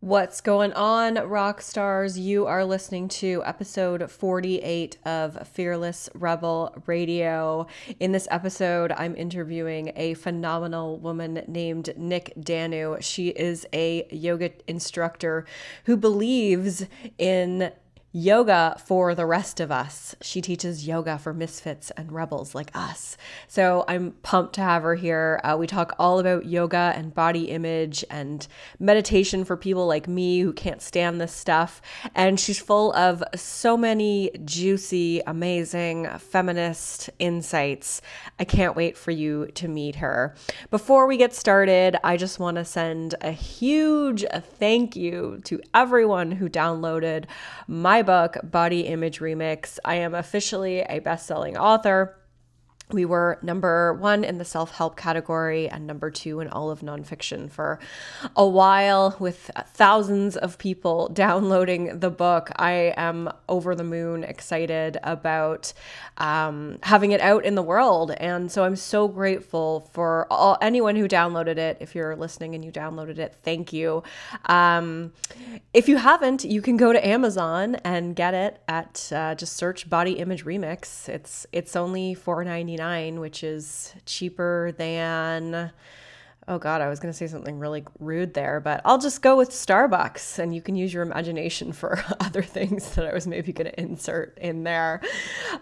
What's going on, rock stars? You are listening to episode 48 of Fearless Rebel Radio. In this episode, I'm interviewing a phenomenal woman named Nyk Danu. She is a yoga instructor who believes in yoga for the rest of us. She teaches yoga for misfits and rebels like us. So I'm pumped to have her here. Uh, we talk all about yoga and body image and meditation for people like me who can't stand this stuff. And she's full of so many juicy, amazing feminist insights. I can't wait for you to meet her. Before we get started, I just want to send a huge thank you to everyone who downloaded my my book, Body Image Remix. I am officially a best selling author. We were number one in the self help category and number two in all of nonfiction for a while, with thousands of people downloading the book. I am over the moon excited about um, having it out in the world. And so I'm so grateful for all, anyone who downloaded it. If you're listening and you downloaded it, thank you. Um, if you haven't, you can go to Amazon and get it at uh, just search Body Image Remix. It's, it's only $4.99 which is cheaper than oh god, I was going to say something really rude there, but I'll just go with Starbucks and you can use your imagination for other things that I was maybe going to insert in there.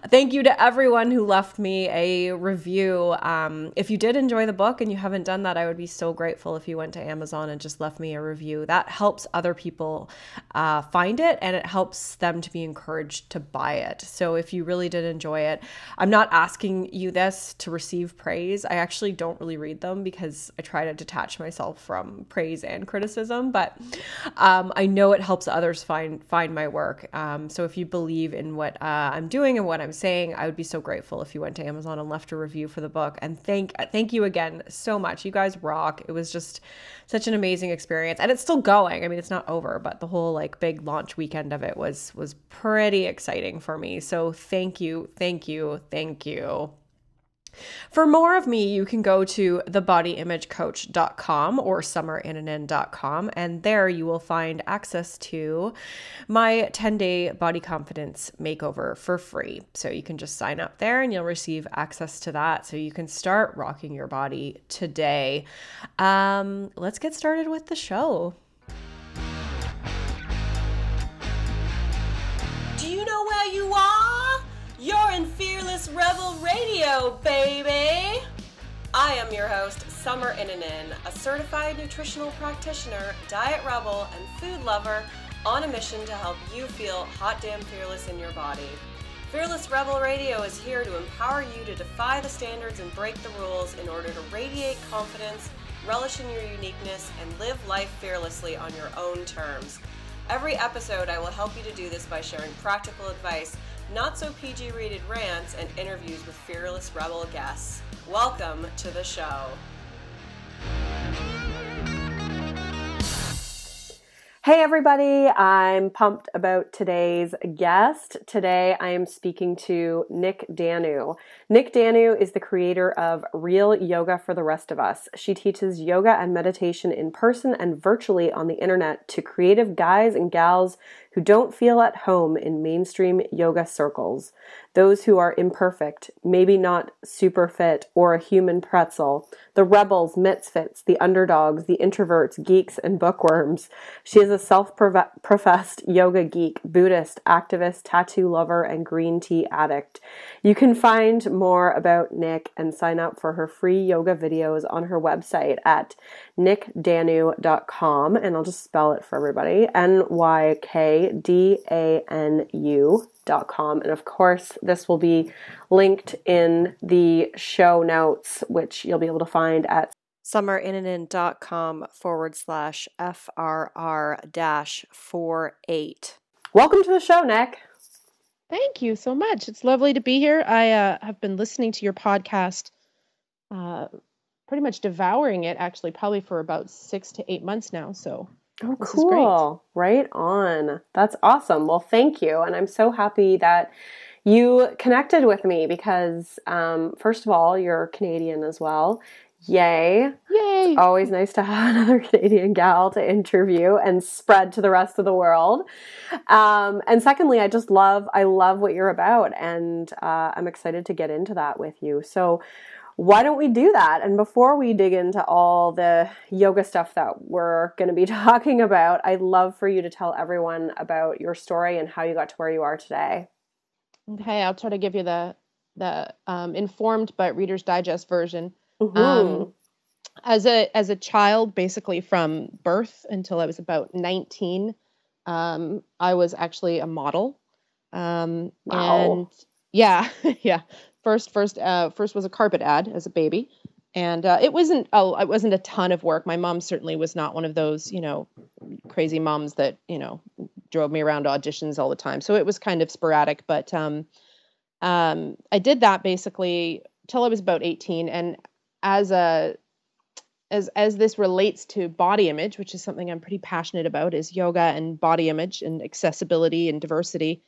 Thank you to everyone who left me a review. Um, if you did enjoy the book and you haven't done that, I would be so grateful if you went to Amazon and just left me a review. That helps other people uh, find it and it helps them to be encouraged to buy it. So if you really did enjoy it, I'm not asking you this to receive praise. I actually don't really read them because I try try to detach myself from praise and criticism, but um, I know it helps others find find my work. Um, so if you believe in what uh, I'm doing and what I'm saying, I would be so grateful if you went to Amazon and left a review for the book. And thank thank you again so much. You guys rock. It was just such an amazing experience, and it's still going. I mean, it's not over, but the whole like big launch weekend of it was was pretty exciting for me. So thank you, thank you, thank you. For more of me, you can go to thebodyimagecoach.com or summerinnanen.com, and there you will find access to my 10 day body confidence makeover for free. So you can just sign up there and you'll receive access to that so you can start rocking your body today. Um, let's get started with the show. Do you know where you are? You're in Fearless Rebel Radio, baby! I am your host, Summer Innanen, a certified nutritional practitioner, diet rebel, and food lover on a mission to help you feel hot damn fearless in your body. Fearless Rebel Radio is here to empower you to defy the standards and break the rules in order to radiate confidence, relish in your uniqueness, and live life fearlessly on your own terms. Every episode, I will help you to do this by sharing practical advice not so PG rated rants, and interviews with fearless rebel guests. Welcome to the show. Hey, everybody, I'm pumped about today's guest. Today I am speaking to Nyk Danu. Nyk Danu is the creator of Real Yoga for the Rest of Us. She teaches yoga and meditation in person and virtually on the internet to creative guys and gals who don't feel at home in mainstream yoga circles, those who are imperfect, maybe not super fit or a human pretzel, the rebels, misfits, the underdogs, the introverts, geeks, and bookworms. She is a self professed yoga geek, Buddhist, activist, tattoo lover, and green tea addict. You can find more about Nyk and sign up for her free yoga videos on her website at nykdanu.com, And I'll just spell it for everybody N Y K D A N And of course, this will be linked in the show notes, which you'll be able to find at summerinnanen.com forward slash FRR dash 48. Welcome to the show, Nyk. Thank you so much. It's lovely to be here. I uh, have been listening to your podcast, uh, pretty much devouring it, actually, probably for about six to eight months now. So, oh, cool. Right on. That's awesome. Well, thank you. And I'm so happy that you connected with me because, um, first of all, you're Canadian as well. Yay. Yay. It's always nice to have another Canadian gal to interview and spread to the rest of the world. Um, and secondly, I just love, I love what you're about. And uh, I'm excited to get into that with you. So, why don't we do that? And before we dig into all the yoga stuff that we're going to be talking about, I'd love for you to tell everyone about your story and how you got to where you are today. Okay, I'll try to give you the the um, informed but Reader's Digest version. Mm-hmm. Um, as a as a child, basically from birth until I was about nineteen, um, I was actually a model. Um, wow. And yeah, yeah. First, first, uh, first was a carpet ad as a baby, and uh, it wasn't oh, it wasn't a ton of work. My mom certainly was not one of those you know crazy moms that you know drove me around auditions all the time. So it was kind of sporadic, but um, um, I did that basically till I was about 18. And as a as as this relates to body image, which is something I'm pretty passionate about, is yoga and body image and accessibility and diversity.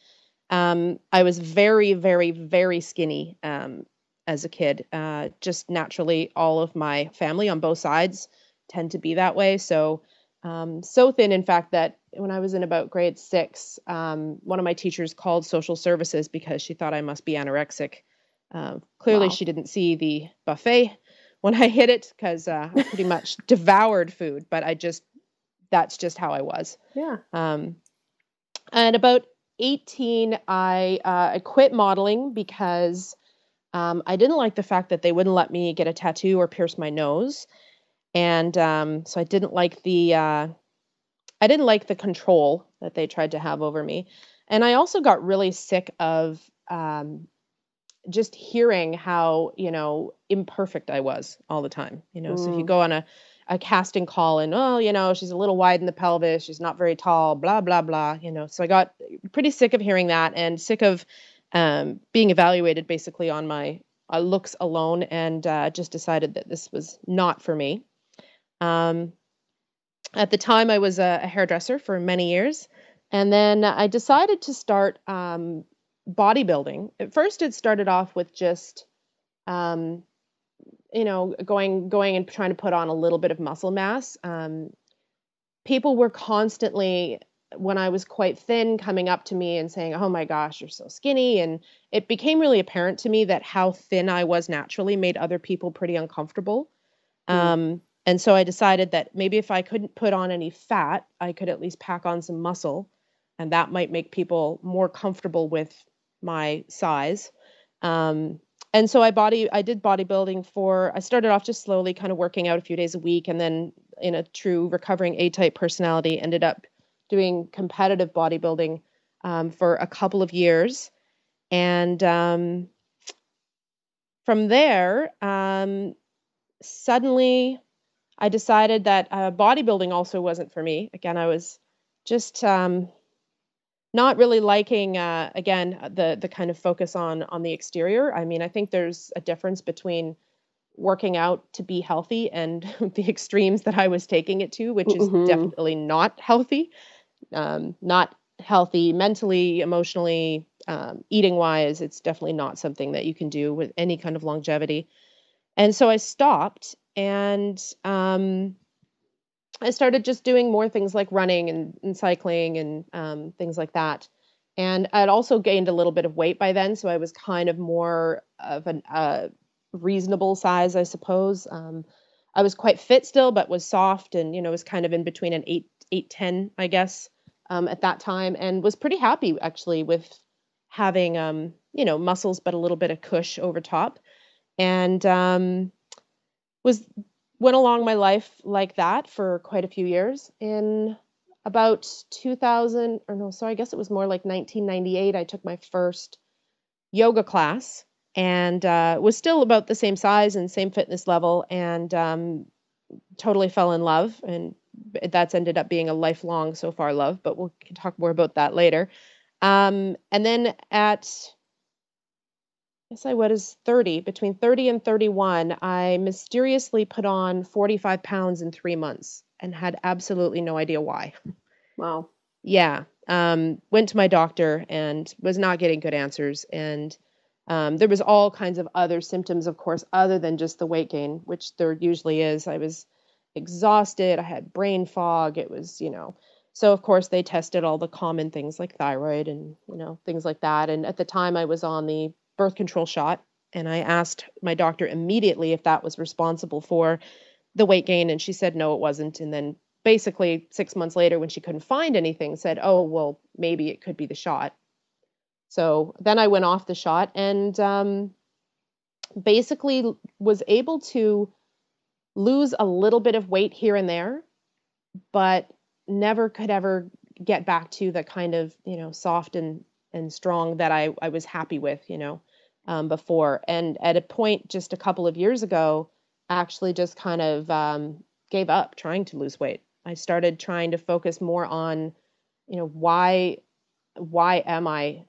Um, I was very, very, very skinny um, as a kid. Uh, just naturally, all of my family on both sides tend to be that way. So, um, so thin, in fact, that when I was in about grade six, um, one of my teachers called social services because she thought I must be anorexic. Uh, clearly, wow. she didn't see the buffet when I hit it because uh, I pretty much devoured food, but I just, that's just how I was. Yeah. Um, and about 18, I, uh, I quit modeling because um, I didn't like the fact that they wouldn't let me get a tattoo or pierce my nose. And um, so I didn't like the, uh, I didn't like the control that they tried to have over me. And I also got really sick of um, just hearing how, you know, imperfect I was all the time. You know, mm. so if you mm. go on a, a casting call and, oh, you know, she's a little wide in the pelvis, she's not very tall, blah, blah, blah, you know. So I got pretty sick of hearing that and sick of um, being evaluated basically on my uh, looks alone and uh, just decided that this was not for me. Um, at the time, I was a, a, hairdresser for many years. And then I decided to start um, bodybuilding. At first, it started off with just, um, you know, going going and trying to put on a little bit of muscle mass. Um, people were constantly, when I was quite thin, coming up to me and saying, "Oh my gosh, you're so skinny," and it became really apparent to me that how thin I was naturally made other people pretty uncomfortable. Mm. Um, and so I decided that maybe if I couldn't put on any fat, I could at least pack on some muscle, and that might make people more comfortable with my size. Um, and so I body I did bodybuilding for I started off just slowly kind of working out a few days a week and then in a true recovering A type personality ended up doing competitive bodybuilding um, for a couple of years and um, from there um, suddenly I decided that uh, bodybuilding also wasn't for me. Again, I was just um, not really liking uh, again the the kind of focus on on the exterior. I mean, I think there's a difference between working out to be healthy and the extremes that I was taking it to, which is mm-hmm. definitely not healthy. Um, not healthy mentally, emotionally, um, eating wise. It's definitely not something that you can do with any kind of longevity. And so I stopped and um, I started just doing more things like running and, and cycling and um, things like that. And I'd also gained a little bit of weight by then, so I was kind of more of a uh, reasonable size, I suppose. Um, I was quite fit still, but was soft and you know was kind of in between an eight eight ten, I guess, um, at that time, and was pretty happy actually with having um, you know muscles but a little bit of cush over top. And um, was went along my life like that for quite a few years. In about 2000, or no, sorry, I guess it was more like 1998, I took my first yoga class and uh, was still about the same size and same fitness level and um, totally fell in love. And that's ended up being a lifelong so far love, but we'll talk more about that later. Um, and then at guess I was 30, between 30 and 31, I mysteriously put on 45 pounds in three months and had absolutely no idea why. Wow. Yeah. Um, went to my doctor and was not getting good answers. And Um, there was all kinds of other symptoms, of course, other than just the weight gain, which there usually is. I was exhausted. I had brain fog. It was, you know, so of course they tested all the common things like thyroid and you know things like that. And at the time I was on the birth control shot, and I asked my doctor immediately if that was responsible for the weight gain, and she said no, it wasn't. And then basically six months later, when she couldn't find anything, said, oh well, maybe it could be the shot. So then I went off the shot and um, basically was able to lose a little bit of weight here and there, but never could ever get back to the kind of you know soft and and strong that I I was happy with you know um, before. And at a point just a couple of years ago, actually just kind of um, gave up trying to lose weight. I started trying to focus more on you know why why am I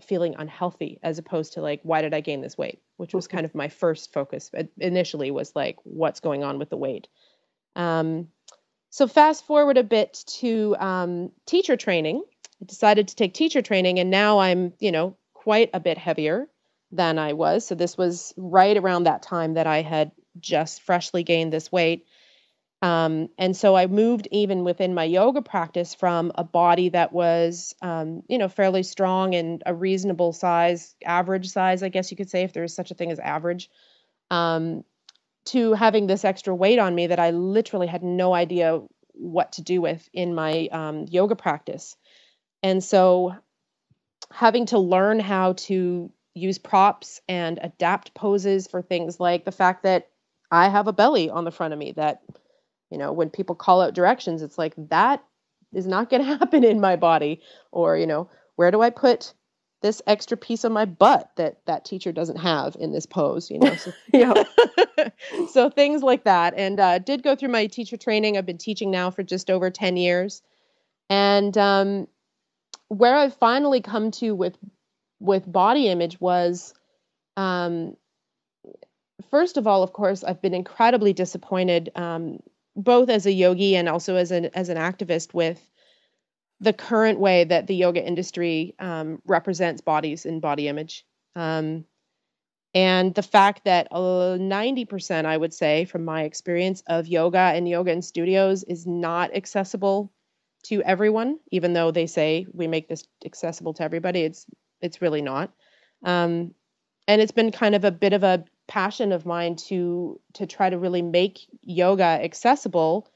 feeling unhealthy as opposed to like why did I gain this weight, which was kind of my first focus initially was like what's going on with the weight. Um, so fast forward a bit to um, teacher training. I decided to take teacher training, and now I'm you know quite a bit heavier than I was. So this was right around that time that I had just freshly gained this weight. Um, and so I moved even within my yoga practice from a body that was, um, you know, fairly strong and a reasonable size, average size, I guess you could say, if there is such a thing as average, um, to having this extra weight on me that I literally had no idea what to do with in my um, yoga practice. And so having to learn how to use props and adapt poses for things like the fact that I have a belly on the front of me that you know when people call out directions it's like that is not going to happen in my body. Or you know where do i put this extra piece of my butt that that teacher doesn't have in this pose you know? So, yeah. so things like that. And uh, did go through my teacher training. I've been teaching now for just over 10 years. And um, where i've finally come to with with body image was um, first of all of course i've been incredibly disappointed um, both as a yogi and also as an as an activist with the current way that the yoga industry um, represents bodies and body image. Um, and the fact that uh, 90%, I would say, from my experience of yoga and yoga in studios is not accessible to everyone, even though they say we make this accessible to everybody. It's it's really not. Um, and it's been kind of a bit of a passion of mine to to try to really make yoga accessible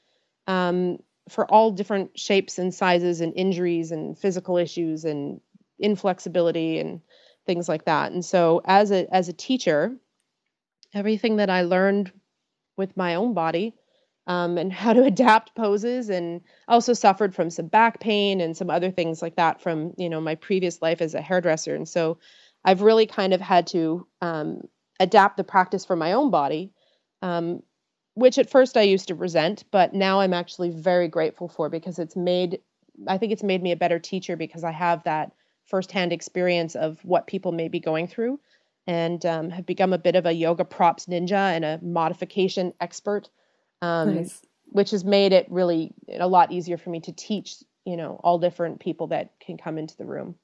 um, for all different shapes and sizes and injuries and physical issues and inflexibility and things like that. And so as a as a teacher, everything that I learned with my own body um, and how to adapt poses and also suffered from some back pain and some other things like that from you know my previous life as a hairdresser. And so i've really kind of had to um, adapt the practice for my own body, um, which at first I used to resent, but now I'm actually very grateful for because it's made, I think it's made me a better teacher because I have that firsthand experience of what people may be going through and um, have become a bit of a yoga props ninja and a modification expert, um, nice. which has made it really a lot easier for me to teach, you know, all different people that can come into the room.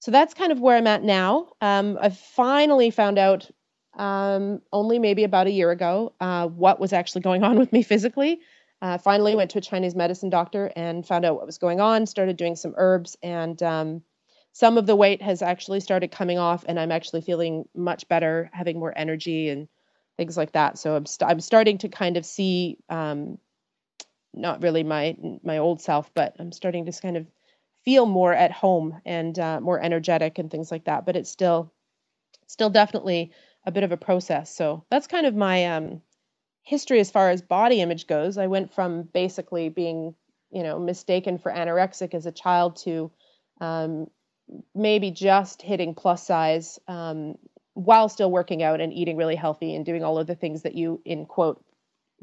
So that's kind of where I'm at now. Um, I've finally found out um, only maybe about a year ago uh, what was actually going on with me physically. Uh, finally, went to a Chinese medicine doctor and found out what was going on. Started doing some herbs, and um, some of the weight has actually started coming off, and I'm actually feeling much better, having more energy and things like that. So I'm st- I'm starting to kind of see, um, not really my my old self, but I'm starting to kind of feel more at home and uh, more energetic and things like that. But it's still still definitely a bit of a process. So that's kind of my um, history as far as body image goes. I went from basically being, you know, mistaken for anorexic as a child to um, maybe just hitting plus size um, while still working out and eating really healthy and doing all of the things that you, in quote,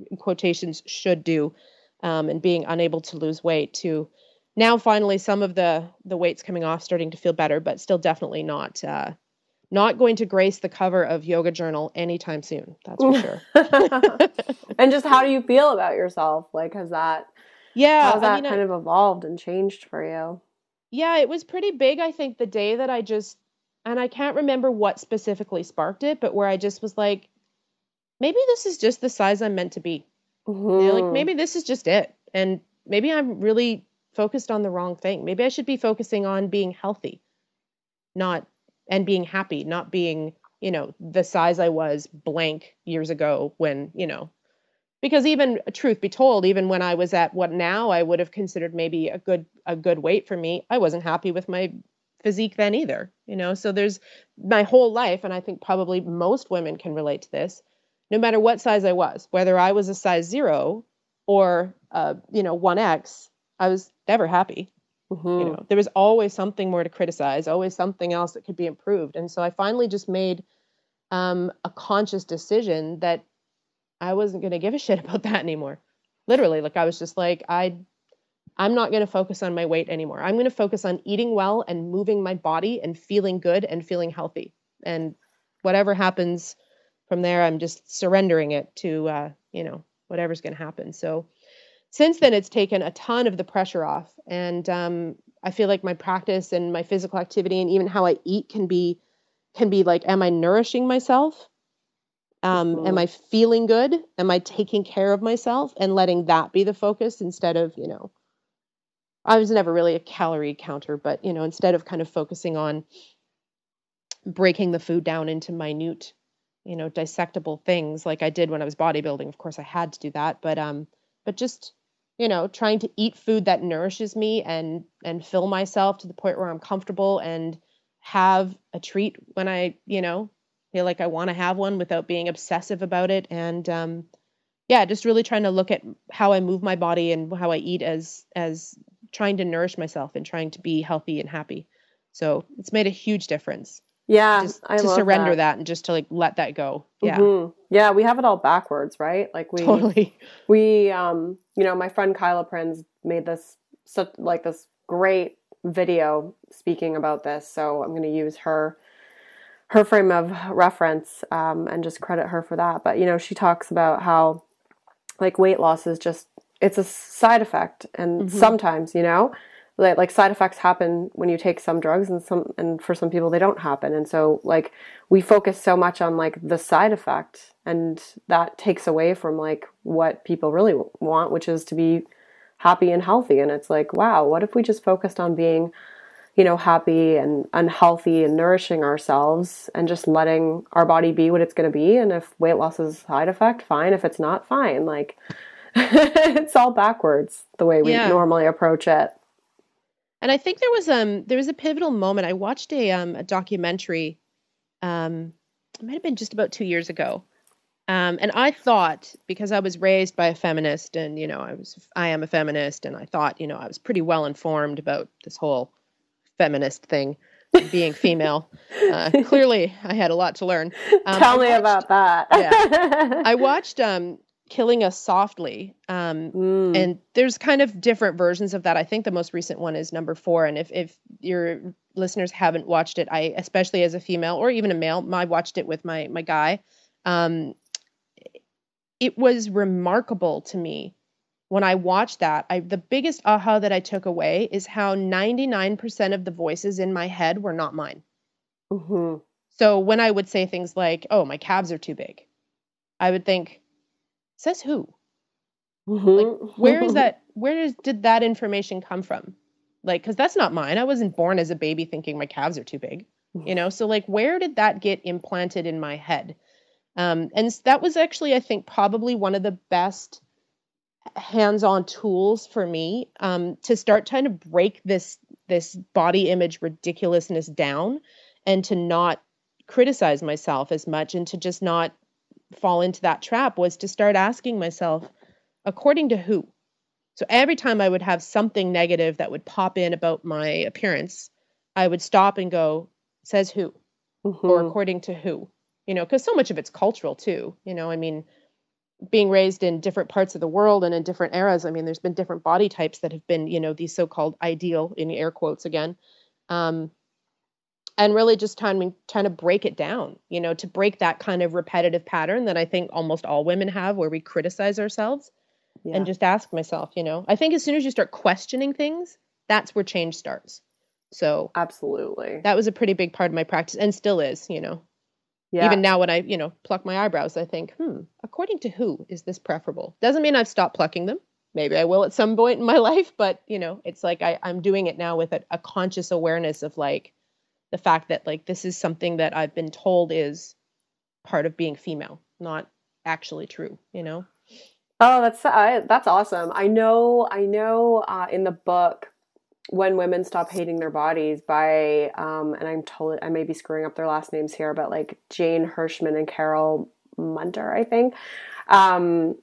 in quotations, should do, um, and being unable to lose weight to now finally some of the the weight's coming off starting to feel better but still definitely not uh, not going to grace the cover of Yoga Journal anytime soon. That's for sure. and just how do you feel about yourself? Like, has that, yeah, how's that I mean, kind I, of evolved and changed for you? Yeah, it was pretty big. I think the day that I just and I can't remember what specifically sparked it, but where I just was like, maybe this is just the size I'm meant to be. Mm-hmm. You know, like maybe this is just it. And maybe I'm really focused on the wrong thing. Maybe I should be focusing on being healthy, not and being happy, not being, you know, the size I was blank years ago when, you know, because even truth be told, even when I was at what now I would have considered maybe a good a good weight for me, I wasn't happy with my physique then either, you know. So there's my whole life and I think probably most women can relate to this. No matter what size I was, whether I was a size 0 or uh, you know, 1X, I was never happy. Mm-hmm. You know, there was always something more to criticize, always something else that could be improved. And so I finally just made um, a conscious decision that I wasn't going to give a shit about that anymore. Literally, like I was just like, I, I'm not going to focus on my weight anymore. I'm going to focus on eating well and moving my body and feeling good and feeling healthy. And whatever happens from there, I'm just surrendering it to, uh, you know, whatever's going to happen. So since then, it's taken a ton of the pressure off. And um, I feel like my practice and my physical activity and even how I eat can be can be like, am I nourishing myself? Um. Am I feeling good? Am I taking care of myself and letting that be the focus instead of, you know, I was never really a calorie counter, but, you know, instead of kind of focusing on breaking the food down into minute, you know, dissectable things like I did when I was bodybuilding. Of course, I had to do that, but um, but just you know, trying to eat food that nourishes me and and fill myself to the point where I'm comfortable and have a treat when I, you know, feel like I want to have one without being obsessive about it and um yeah, just really trying to look at how I move my body and how I eat as as trying to nourish myself and trying to be healthy and happy. So, it's made a huge difference Yeah, just I to surrender that. that. and just to like let that go. Yeah. Mhm. Yeah, we have it all backwards, right? Like we Totally. we um you know my friend Kaila Prins made this such like this great video speaking about this so i'm going to use her her frame of reference um, and just credit her for that but you know she talks about how like weight loss is just it's a side effect and Mhm. sometimes you know like, like side effects happen when you take some drugs and some and for some people they don't happen. And so like we focus so much on like the side effect and that takes away from like what people really want which is to be happy and healthy. And it's like wow what if we just focused on being you know happy and unhealthy and nourishing ourselves and just letting our body be what it's going to be? And if weight loss is a side effect fine. If it's not fine. Like it's all backwards the way we Yeah. normally approach it And I think there was um there was a pivotal moment. I watched a um a documentary um it might have been just about 2 years ago. Um and I thought because I was raised by a feminist and you know I was I am a feminist and I thought, you know, I was pretty well informed about this whole feminist thing being female. Uh, clearly I had a lot to learn. Um, tell me watched- about that Yeah. I watched um Killing Us Softly. Um Mm. and there's kind of different versions of that. I think the most recent one is number four. And if if your listeners haven't watched it, I especially as a female or even a male, I watched it with my my guy. Um, it was remarkable to me when I watched that. I the biggest aha that I took away is how 99% of the voices in my head were not mine. Mhm. So when I would say things like, "Oh, my calves are too big," I would think, "Says who?" Mhm. where is that where is, did that information come from like because that's not mine i wasn't born as a baby thinking my calves are too big you know so like where did that get implanted in my head um, and that was actually i think probably one of the best hands-on tools for me um, to start trying to break this this body image ridiculousness down and to not criticize myself as much and to just not fall into that trap was to start asking myself according to who? So every time i would have something negative that would pop in about my appearance i would stop and go says who? Or Mhm. according to who? You know because so much of it's cultural too you know? I mean being raised in different parts of the world and in different eras i mean there's been different body types that have been you know these so-called ideal in air quotes again. Um, and really just trying trying to break it down you know to break that kind of repetitive pattern that i think almost all women have where we criticize ourselves Yeah. and just ask myself you know i think as soon as you start questioning things that's where change starts So absolutely, that was a pretty big part of my practice, and still is. You know, yeah. even now when I you know pluck my eyebrows, I think, hmm, according to who is this preferable? Doesn't mean I've stopped plucking them. Maybe I will at some point in my life, but you know, it's like I, I'm doing it now with a, a conscious awareness of like the fact that like this is something that I've been told is part of being female, not actually true. You know. Oh, that's uh, that's awesome. I know. I know. Uh, in the book, when women stop hating their bodies by, um, and I'm totally, I may be screwing up their last names here, but like Jane Hirschman and Carol Munter, I think. Um,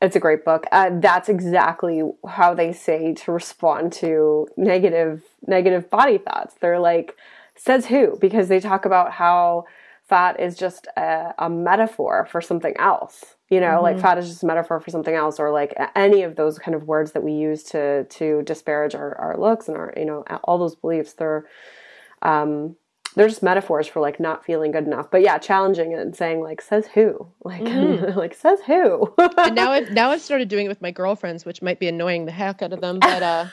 it's a great book. Uh, that's exactly how they say to respond to negative negative body thoughts. They're like, says who? Because they talk about how fat is just a, a metaphor for something else you know mm-hmm. like fat is just a metaphor for something else or like any of those kind of words that we use to to disparage our, our looks and our you know all those beliefs they're um they're just metaphors for like not feeling good enough but yeah challenging it and saying like says who like mm-hmm. like says who and now i've now i've started doing it with my girlfriends which might be annoying the heck out of them but uh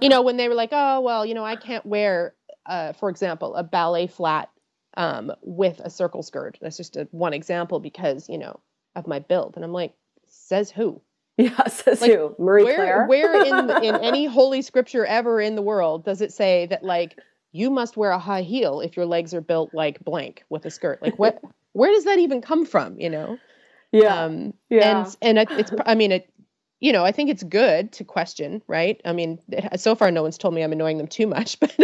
you know when they were like oh well you know i can't wear uh for example a ballet flat um, with a circle skirt. That's just a, one example because you know of my build, and I'm like, says who? Yeah, says like, who? Marie where, Claire. where in in any holy scripture ever in the world does it say that like you must wear a high heel if your legs are built like blank with a skirt? Like what? where does that even come from? You know? Yeah. Um, yeah. And and it's I mean it you know, I think it's good to question, right? I mean, it, so far no one's told me I'm annoying them too much, but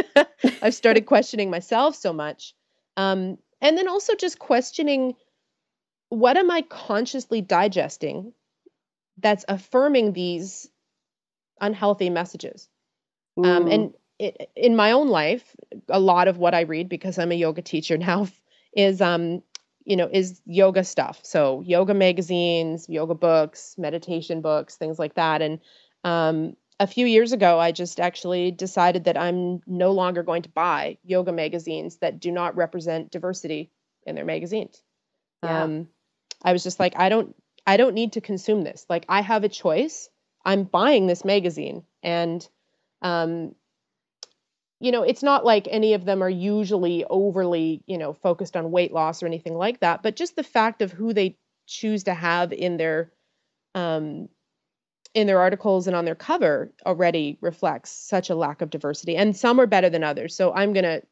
I've started questioning myself so much um, and then also just questioning what am I consciously digesting that's affirming these unhealthy messages? Um, and it, in my own life, a lot of what I read because I'm a yoga teacher now is um, you know, is yoga stuff. So yoga magazines, yoga books, meditation books, things like that. And um, a few years ago, I just actually decided that I'm no longer going to buy yoga magazines that do not represent diversity in their magazines. Yeah. Um, I was just like, I don't, I don't need to consume this. Like, I have a choice. I'm buying this magazine, and, um, you know, it's not like any of them are usually overly, you know, focused on weight loss or anything like that. But just the fact of who they choose to have in their um, in their articles and on their cover already reflects such a lack of diversity and some are better than others so i'm going to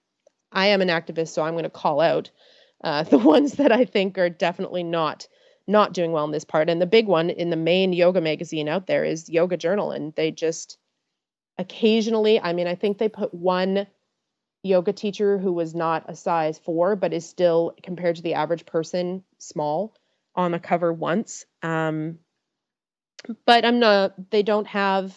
i am an activist so i'm going to call out uh, the ones that i think are definitely not not doing well in this part and the big one in the main yoga magazine out there is yoga journal and they just occasionally i mean i think they put one yoga teacher who was not a size four but is still compared to the average person small on the cover once um, but I'm not, they don't have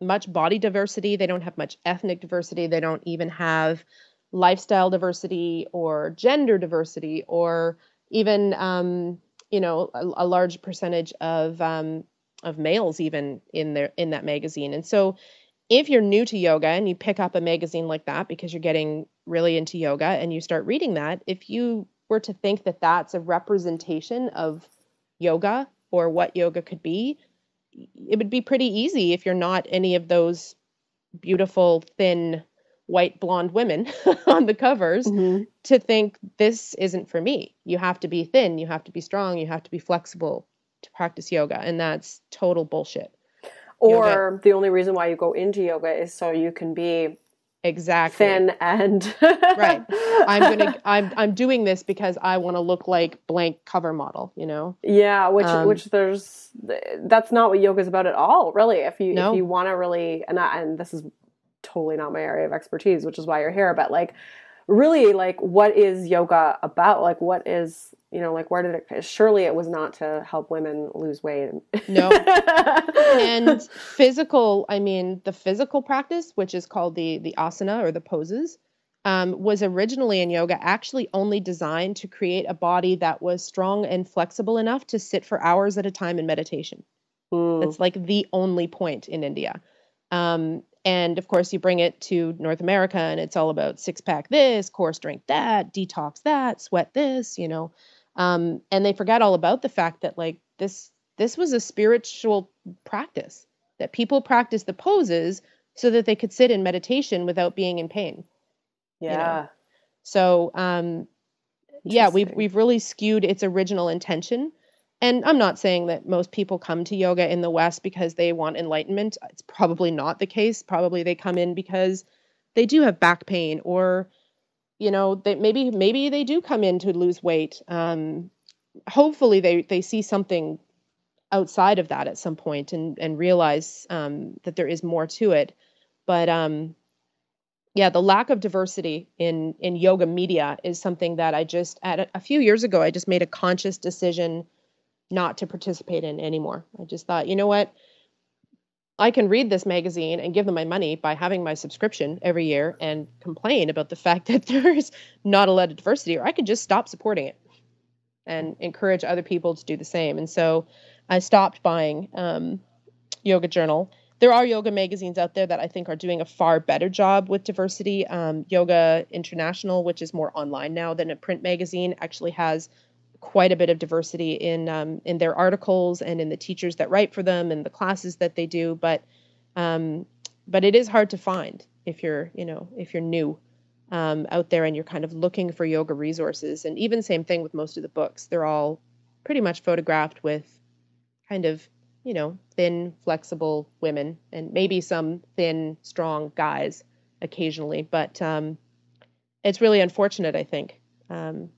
much body diversity. They don't have much ethnic diversity. They don't even have lifestyle diversity or gender diversity or even, um, you know, a, a, large percentage of, um, of males even in there in that magazine. And so if you're new to yoga and you pick up a magazine like that because you're getting really into yoga and you start reading that, if you were to think that that's a representation of yoga or what yoga could be, it would be pretty easy if you're not any of those beautiful thin white blonde women on the covers mm-hmm. to think this isn't for me. You have to be thin, you have to be strong, you have to be flexible to practice yoga and that's total bullshit. Or yoga. the only reason why you go into yoga is so you can be exactly. thin and right. I'm gonna i'm i'm doing this because i want to look like blank cover model you know? Yeah which um, which there's that's not what yoga is about at all really. If you no. if you want to really and I, and this is totally not my area of expertise which is why you're here but like really like what is yoga about? Like what is you know, like where did it? Surely it was not to help women lose weight. no. and physical, I mean, the physical practice, which is called the the asana or the poses, um, was originally in yoga actually only designed to create a body that was strong and flexible enough to sit for hours at a time in meditation. Mm. That's like the only point in India. Um, and of course, you bring it to North America, and it's all about six pack this, core strength that, detox that, sweat this, you know. Um, and they forgot all about the fact that like this this was a spiritual practice that people practiced the poses so that they could sit in meditation without being in pain. Yeah. You know? So, um, yeah, we've we've really skewed its original intention. And I'm not saying that most people come to yoga in the West because they want enlightenment. It's probably not the case. Probably they come in because they do have back pain or you know, they maybe maybe they do come in to lose weight. Um, hopefully they they see something outside of that at some point and and realize um, that there is more to it. But um, yeah, the lack of diversity in in yoga media is something that I just at a, a few years ago I just made a conscious decision not to participate in anymore. I just thought, you know what? I can read this magazine and give them my money by having my subscription every year and complain about the fact that there's not a lot of diversity, or I could just stop supporting it and encourage other people to do the same. And so I stopped buying um, Yoga Journal. There are yoga magazines out there that I think are doing a far better job with diversity. Um, yoga International, which is more online now than a print magazine, actually has quite a bit of diversity in um, in their articles and in the teachers that write for them and the classes that they do. But um, but it is hard to find if you're you know if you're new um, out there and you're kind of looking for yoga resources. And even same thing with most of the books; they're all pretty much photographed with kind of you know thin, flexible women and maybe some thin, strong guys occasionally. But um, it's really unfortunate, I think. Um,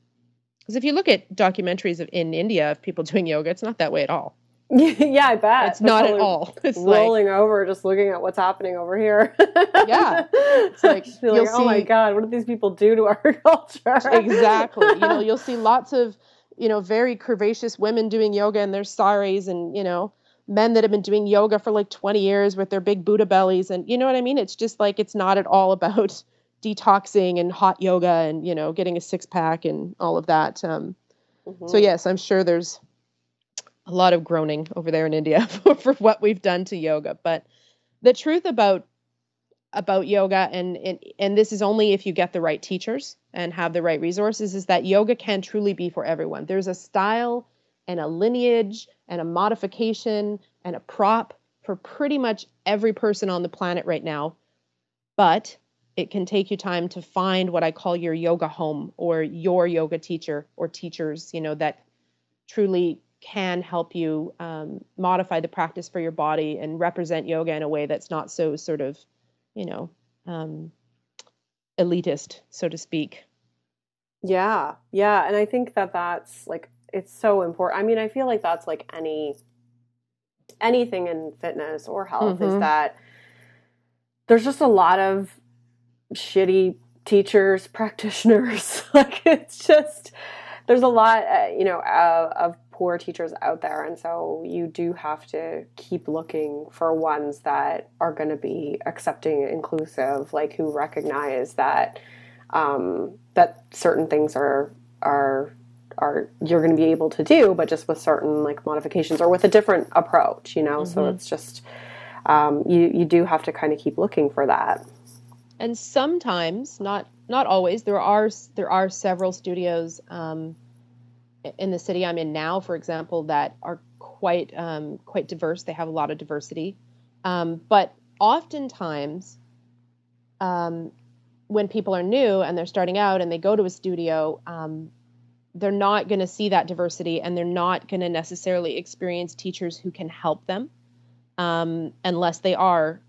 because if you look at documentaries of in India of people doing yoga, it's not that way at all. yeah, I bet. It's not at all. It's rolling like, over, just looking at what's happening over here. yeah, it's like you'll like, see, oh my god, what did these people do to our culture? exactly. You know, you'll see lots of you know very curvaceous women doing yoga in their saris, and you know men that have been doing yoga for like 20 years with their big Buddha bellies, and you know what I mean. It's just like it's not at all about detoxing and hot yoga and you know getting a six pack and all of that. Um, mm-hmm. So yes, I'm sure there's a lot of groaning over there in India for, for what we've done to yoga. But the truth about about yoga and, and and this is only if you get the right teachers and have the right resources is that yoga can truly be for everyone. There's a style and a lineage and a modification and a prop for pretty much every person on the planet right now. But it can take you time to find what I call your yoga home or your yoga teacher or teachers, you know, that truly can help you um, modify the practice for your body and represent yoga in a way that's not so sort of, you know, um, elitist, so to speak. Yeah, yeah, and I think that that's like it's so important. I mean, I feel like that's like any anything in fitness or health mm-hmm. is that there's just a lot of shitty teachers, practitioners. like it's just there's a lot, uh, you know, uh, of poor teachers out there, and so you do have to keep looking for ones that are going to be accepting, inclusive, like who recognize that um, that certain things are are are you're going to be able to do, but just with certain like modifications or with a different approach, you know. Mm-hmm. So it's just um, you you do have to kind of keep looking for that and sometimes not not always there are there are several studios um, in the city I'm in now, for example, that are quite um, quite diverse. They have a lot of diversity, um, but oftentimes, um, when people are new and they're starting out and they go to a studio, um, they're not going to see that diversity, and they're not going to necessarily experience teachers who can help them um, unless they are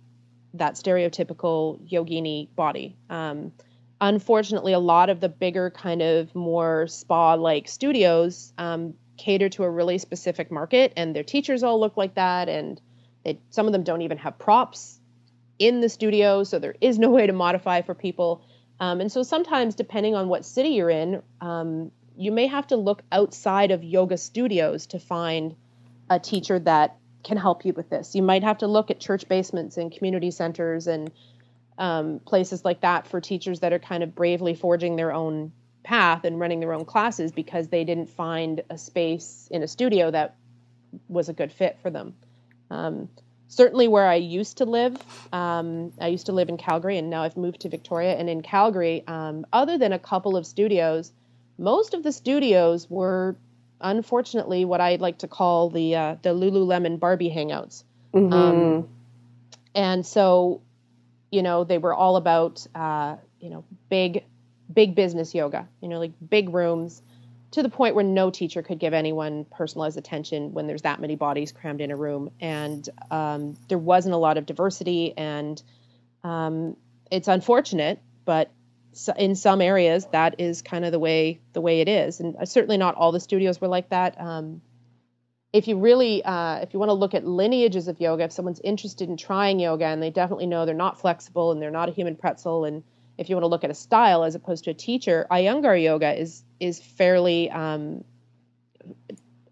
that stereotypical yogini body. Um, unfortunately, a lot of the bigger, kind of more spa like studios um, cater to a really specific market, and their teachers all look like that, and some of them don't even have props in the studio, so there is no way to modify for people. Um, and so sometimes, depending on what city you're in, um, you may have to look outside of yoga studios to find a teacher that can help you with this. You might have to look at church basements and community centers and um, places like that for teachers that are kind of bravely forging their own path and running their own classes because they didn't find a space in a studio that was a good fit for them. Um, certainly, where I used to live, um, I used to live in Calgary, and now I've moved to Victoria. And in Calgary, um, other than a couple of studios, most of the studios were unfortunately what I like to call the uh, the Lululemon Barbie hangouts. Mm-hmm. Um, and so, you know, they were all about uh, you know, big, big business yoga, you know, like big rooms to the point where no teacher could give anyone personalized attention when there's that many bodies crammed in a room. And um, there wasn't a lot of diversity. And um, it's unfortunate, but in some areas that is kind of the way the way it is. And uh, certainly not all the studios were like that. Um, if you really uh, if you want to look at lineages of yoga if someone's interested in trying yoga and they definitely know they're not flexible and they're not a human pretzel and if you want to look at a style as opposed to a teacher iyengar yoga is is fairly um,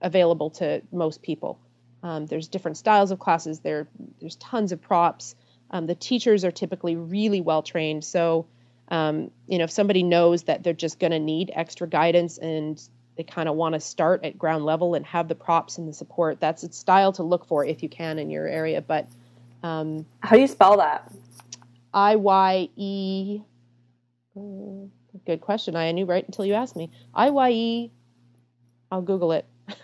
available to most people. Um, there's different styles of classes. There there's tons of props. Um, the teachers are typically really well trained. So um, you know, if somebody knows that they're just going to need extra guidance and they kind of want to start at ground level and have the props and the support, that's a style to look for if you can in your area. But um, how do you spell that? I Y E. Good question. I knew right until you asked me. I Y E. I'll Google it.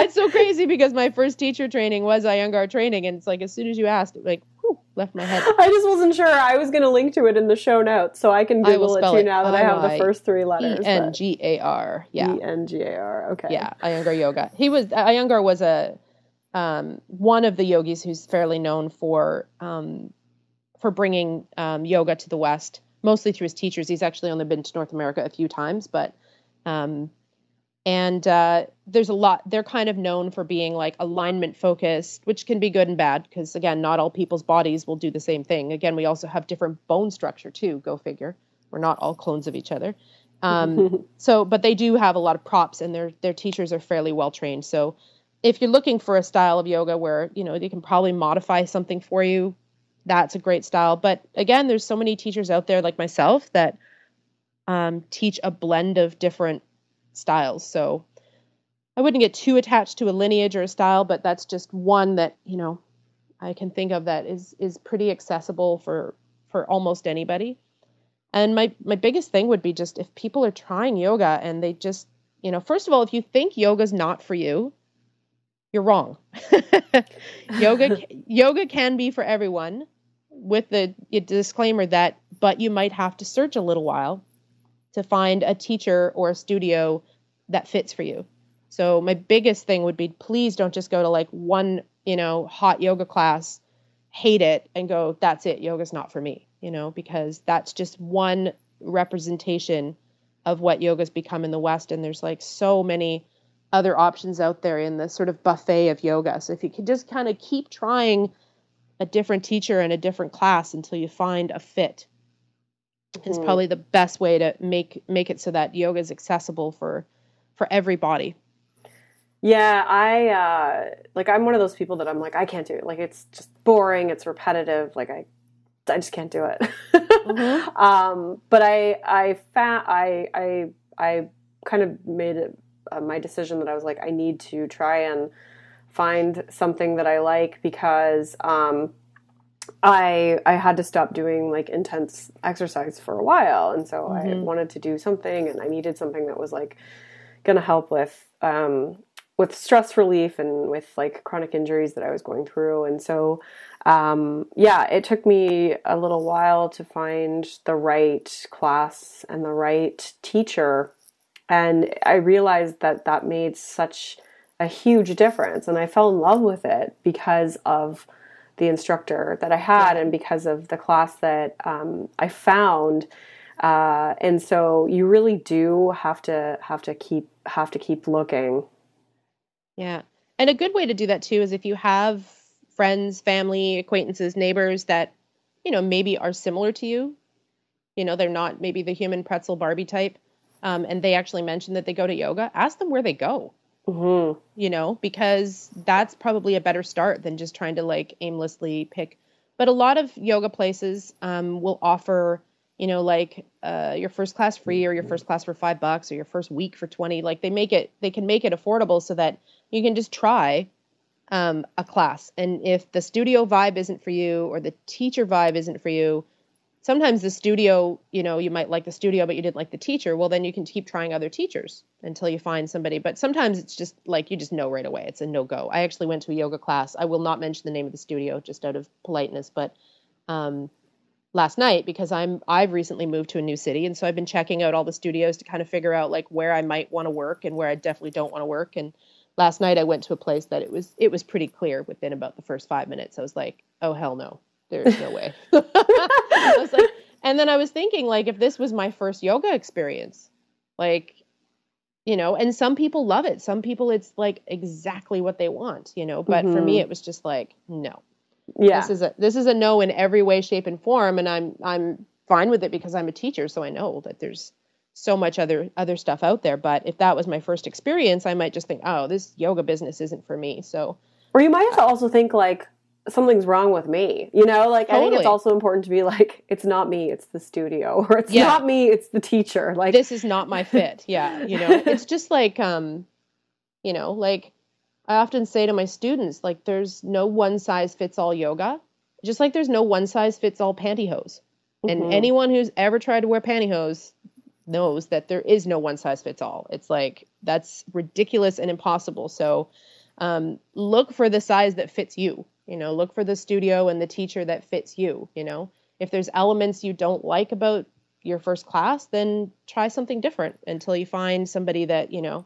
it's so crazy because my first teacher training was Iyengar training, and it's like as soon as you asked, like left my head. I just wasn't sure. I was going to link to it in the show notes, so I can Google I it too it. now that I have the first three letters. E N G A R. Yeah. E N G A R. Okay. Yeah, Iyengar Yoga. He was Iyengar was a um, one of the yogis who's fairly known for um, for bringing um, yoga to the West, mostly through his teachers. He's actually only been to North America a few times, but um, and uh, there's a lot they're kind of known for being like alignment focused which can be good and bad because again not all people's bodies will do the same thing. Again we also have different bone structure too go figure. We're not all clones of each other. Um, so but they do have a lot of props and their their teachers are fairly well trained. So if you're looking for a style of yoga where you know they can probably modify something for you that's a great style. But again there's so many teachers out there like myself that um, teach a blend of different styles. So I wouldn't get too attached to a lineage or a style, but that's just one that, you know, I can think of that is is pretty accessible for for almost anybody. And my my biggest thing would be just if people are trying yoga and they just, you know, first of all, if you think yoga's not for you, you're wrong. yoga yoga can be for everyone with the disclaimer that but you might have to search a little while to find a teacher or a studio that fits for you. So my biggest thing would be please don't just go to like one, you know, hot yoga class, hate it and go that's it, yoga's not for me, you know, because that's just one representation of what yoga's become in the west and there's like so many other options out there in the sort of buffet of yoga. So if you could just kind of keep trying a different teacher and a different class until you find a fit is mm. probably the best way to make make it so that yoga is accessible for for everybody. Yeah, I uh like I'm one of those people that I'm like I can't do it. Like it's just boring, it's repetitive, like I I just can't do it. mm-hmm. um but I I fa- I I I kind of made it uh, my decision that I was like I need to try and find something that I like because um I I had to stop doing like intense exercise for a while, and so mm-hmm. I wanted to do something, and I needed something that was like going to help with um, with stress relief and with like chronic injuries that I was going through, and so um, yeah, it took me a little while to find the right class and the right teacher, and I realized that that made such a huge difference, and I fell in love with it because of the instructor that I had and because of the class that um, I found. Uh, and so you really do have to have to keep have to keep looking. Yeah, and a good way to do that too is if you have friends, family, acquaintances, neighbors that you know maybe are similar to you. You know, they're not maybe the human pretzel Barbie type, um, and they actually mention that they go to yoga. Ask them where they go. Mm-hmm. You know, because that's probably a better start than just trying to like aimlessly pick. But a lot of yoga places um, will offer, you know, like uh, your first class free or your first class for five bucks or your first week for 20. Like they make it, they can make it affordable so that you can just try um, a class. And if the studio vibe isn't for you or the teacher vibe isn't for you, sometimes the studio, you know, you might like the studio, but you didn't like the teacher. Well, then you can keep trying other teachers until you find somebody. But sometimes it's just like you just know right away. It's a no go. I actually went to a yoga class. I will not mention the name of the studio just out of politeness, but um, last night because I'm I've recently moved to a new city and so I've been checking out all the studios to kind of figure out like where I might want to work and where I definitely don't want to work and last night I went to a place that it was it was pretty clear within about the first 5 minutes I was like oh hell no there's no way. I was like and then I was thinking like if this was my first yoga experience like you know and some people love it. Some people it's like exactly what they want you know but mm-hmm. for me mm-hmm. it was just like no. Yeah. This is a this is a no in every way shape and form and i'm i'm fine with it because i'm a teacher so i know that there's so much other other stuff out there. But if that was my first experience i might just think oh this yoga business isn't for me. So or you might also think like something's wrong with me you know like totally. i think it's also important to be like it's not me it's the studio or it's yeah. not me it's the teacher like this is not my fit yeah you know it's just like um you know like I often say to my students, like, there's no one size fits all yoga, just like there's no one size fits all pantyhose. Mm-hmm. And anyone who's ever tried to wear pantyhose knows that there is no one size fits all. It's like that's ridiculous and impossible. So um, look for the size that fits you. You know, look for the studio and the teacher that fits you. You know, if there's elements you don't like about your first class, then try something different until you find somebody that you know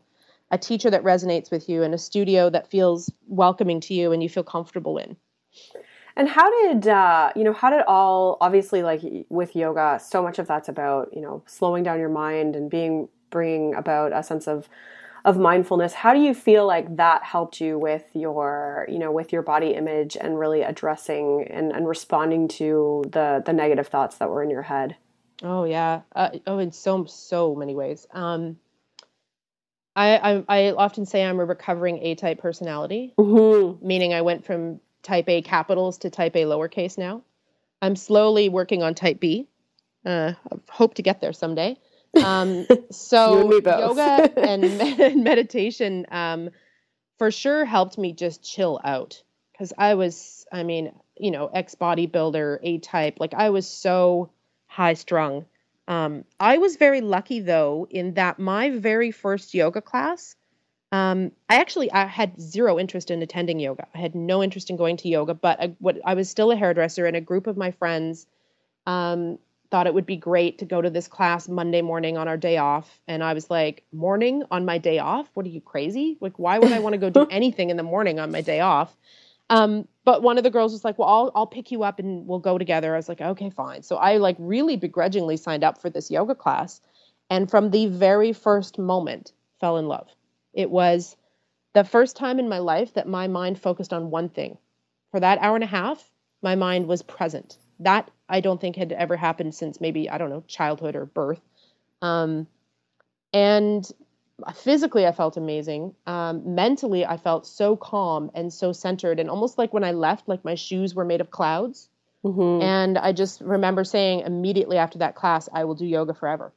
a teacher that resonates with you and a studio that feels welcoming to you and you feel comfortable in. And how did uh, you know? How did all obviously like with yoga, so much of that's about you know slowing down your mind and being bringing about a sense of of mindfulness. How do you feel like that helped you with your you know with your body image and really addressing and, and responding to the the negative thoughts that were in your head? Oh yeah, uh, oh in so so many ways. Um, I, I, I often say I'm a recovering A type personality, mm-hmm. meaning I went from type A capitals to type A lowercase now. I'm slowly working on type B. Uh, hope to get there someday. Um, so and yoga and, and meditation um, for sure helped me just chill out. Because I was, I mean, you know, ex bodybuilder, A type, like I was so high strung. Um, I was very lucky though in that my very first yoga class, um, I actually I had zero interest in attending yoga. I had no interest in going to yoga, but I, what, I was still a hairdresser, and a group of my friends. Um, thought it would be great to go to this class Monday morning on our day off. And I was like, morning on my day off? What are you crazy? Like, why would I want to go do anything in the morning on my day off? Um, but one of the girls was like, "Well, I'll I'll pick you up and we'll go together." I was like, "Okay, fine." So I like really begrudgingly signed up for this yoga class, and from the very first moment, fell in love. It was the first time in my life that my mind focused on one thing. For that hour and a half, my mind was present. That I don't think had ever happened since maybe I don't know childhood or birth. Um, and physically i felt amazing um, mentally i felt so calm and so centered and almost like when i left like my shoes were made of clouds mm-hmm. and i just remember saying immediately after that class i will do yoga forever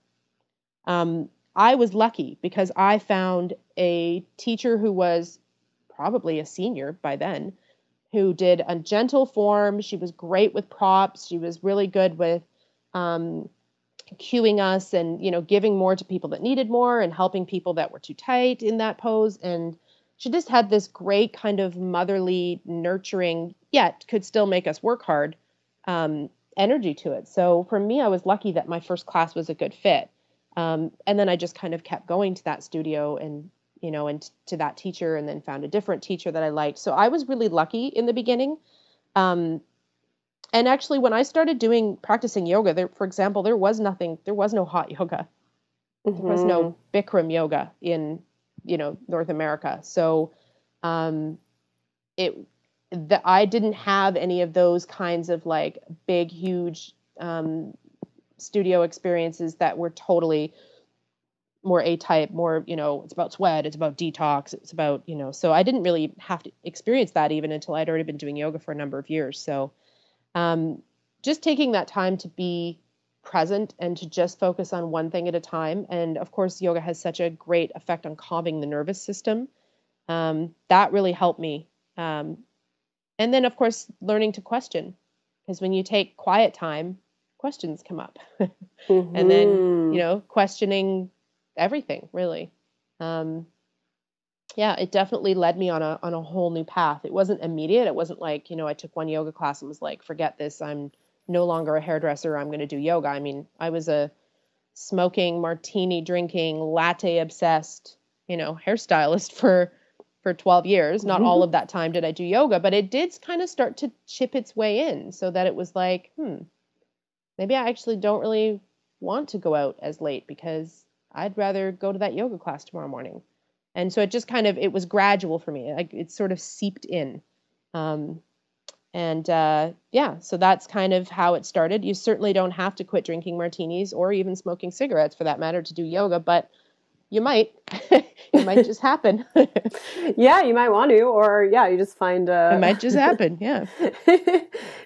um, i was lucky because i found a teacher who was probably a senior by then who did a gentle form. She was great with props. She was really good with um, cueing us and you know giving more to people that needed more and helping people that were too tight in that pose. And she just had this great kind of motherly nurturing yet could still make us work hard um, energy to it. So for me i was lucky that my first class was a good fit. Um, and then i just kind of kept going to that studio and you know and to that teacher and then found a different teacher that i liked so i was really lucky in the beginning um, and actually when i started doing practicing yoga there for example there was nothing there was no hot yoga mm-hmm. there was no mm-hmm. bikram yoga in you know north america so um it the, i didn't have any of those kinds of like big huge um studio experiences that were totally more a type more you know it's about sweat it's about detox it's about you know so i didn't really have to experience that even until i'd already been doing yoga for a number of years so um, just taking that time to be present and to just focus on one thing at a time. And of course, yoga has such a great effect on calming the nervous system. Um, that really helped me. Um, and then, of course, learning to question, because when you take quiet time, questions come up. mm-hmm. And then, mm-hmm. you know, questioning everything really. Um, yeah, it definitely led me on a on a whole new path. It wasn't immediate. It wasn't like, you know, I took one yoga class and was like, forget this, I'm no longer a hairdresser, I'm going to do yoga. I mean, I was a smoking, martini drinking, latte obsessed, you know, hairstylist for for 12 years. Not all of that time did I do yoga, but it did kind of start to chip its way in so that it was like, hmm, maybe I actually don't really want to go out as late because I'd rather go to that yoga class tomorrow morning. And so it just kind of it was gradual for me. Like it sort of seeped in. Um, and uh, yeah, so that's kind of how it started. You certainly don't have to quit drinking martinis or even smoking cigarettes for that matter to do yoga, but you might. it might just happen. yeah, you might want to, or yeah, you just find. Uh, it might just happen. Yeah,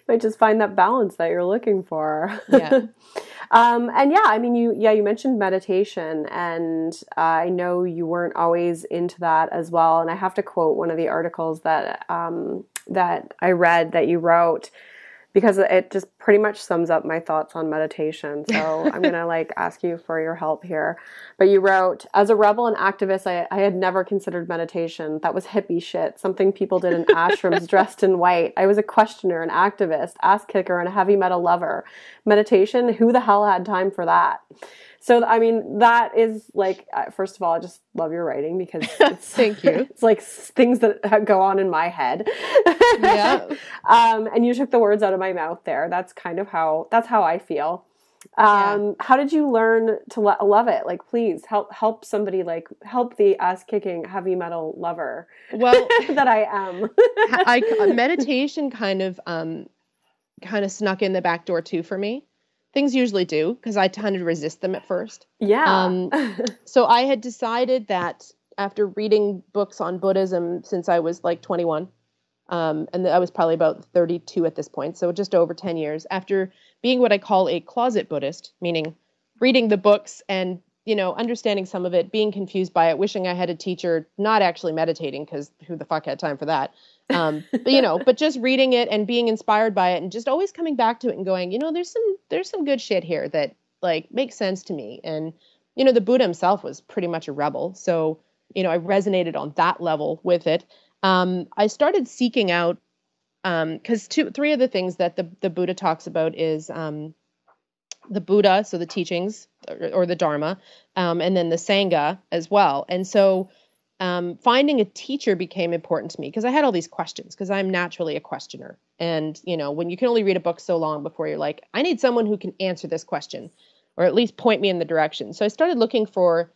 might just find that balance that you're looking for. Yeah. um, and yeah, I mean, you yeah, you mentioned meditation, and uh, I know you weren't always into that as well. And I have to quote one of the articles that um, that I read that you wrote because it just pretty much sums up my thoughts on meditation. So I'm going to like ask you for your help here. But you wrote, as a rebel and activist, I, I had never considered meditation. That was hippie shit, something people did in ashrams dressed in white. I was a questioner, an activist, ass kicker, and a heavy metal lover. Meditation, who the hell had time for that? So I mean, that is like first of all, I just love your writing because it's, thank you. It's like things that go on in my head. yeah. um, and you took the words out of my mouth there. That's kind of how that's how I feel. Um, yeah. How did you learn to lo- love it? Like, please help help somebody like help the ass kicking heavy metal lover. Well, that I am. I meditation kind of um, kind of snuck in the back door too for me things usually do because I tended to resist them at first. Yeah. Um, so I had decided that after reading books on Buddhism since I was like 21, um, and I was probably about 32 at this point, so just over 10 years, after being what I call a closet Buddhist, meaning reading the books and you know understanding some of it, being confused by it, wishing I had a teacher, not actually meditating because who the fuck had time for that, um, but you know, but just reading it and being inspired by it and just always coming back to it and going, you know, there's some there's some good shit here that like makes sense to me. And you know, the Buddha himself was pretty much a rebel, so you know, I resonated on that level with it. Um, I started seeking out because um, two, three of the things that the the Buddha talks about is um, the Buddha, so the teachings or, or the Dharma, um, and then the Sangha as well. And so um, finding a teacher became important to me because I had all these questions because I'm naturally a questioner. And, you know, when you can only read a book so long before you're like, I need someone who can answer this question or at least point me in the direction. So I started looking for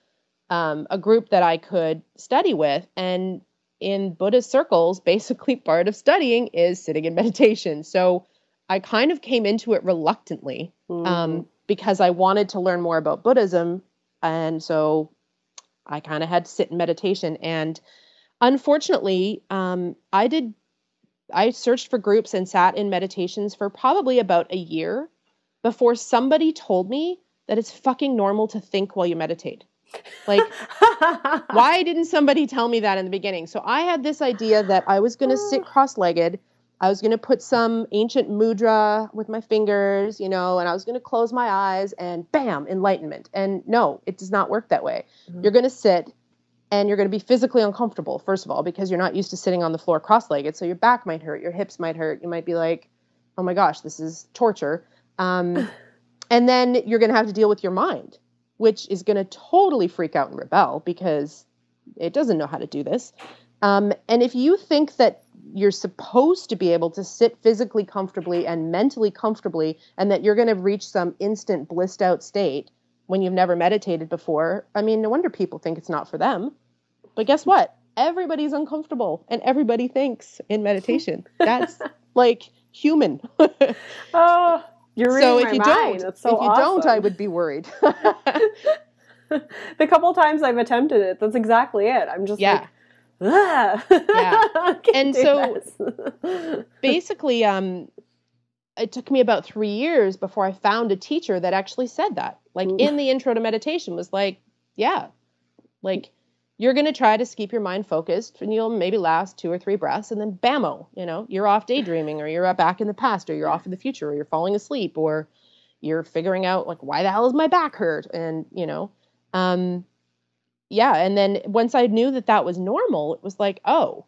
um, a group that I could study with. And in Buddhist circles, basically part of studying is sitting in meditation. So I kind of came into it reluctantly mm. um, because I wanted to learn more about Buddhism. And so I kind of had to sit in meditation. And unfortunately, um, I did, I searched for groups and sat in meditations for probably about a year before somebody told me that it's fucking normal to think while you meditate. Like, why didn't somebody tell me that in the beginning? So I had this idea that I was going to sit cross legged I was going to put some ancient mudra with my fingers, you know, and I was going to close my eyes and bam, enlightenment. And no, it does not work that way. Mm-hmm. You're going to sit and you're going to be physically uncomfortable, first of all, because you're not used to sitting on the floor cross legged. So your back might hurt, your hips might hurt. You might be like, oh my gosh, this is torture. Um, and then you're going to have to deal with your mind, which is going to totally freak out and rebel because it doesn't know how to do this. Um, and if you think that you're supposed to be able to sit physically comfortably and mentally comfortably and that you're going to reach some instant blissed out state when you've never meditated before. I mean no wonder people think it's not for them. But guess what? Everybody's uncomfortable and everybody thinks in meditation. That's like human. Oh you're so if you mind. don't so if you awesome. don't i would be worried. The couple times i've attempted it that's exactly it. I'm just yeah. like yeah. and so basically, um, it took me about three years before I found a teacher that actually said that. Like in the intro to meditation was like, yeah, like you're going to try to keep your mind focused and you'll maybe last two or three breaths and then bammo, you know, you're off daydreaming or you're back in the past or you're off in the future or you're falling asleep or you're figuring out like, why the hell is my back hurt? And, you know, um, yeah, and then once I knew that that was normal, it was like, oh,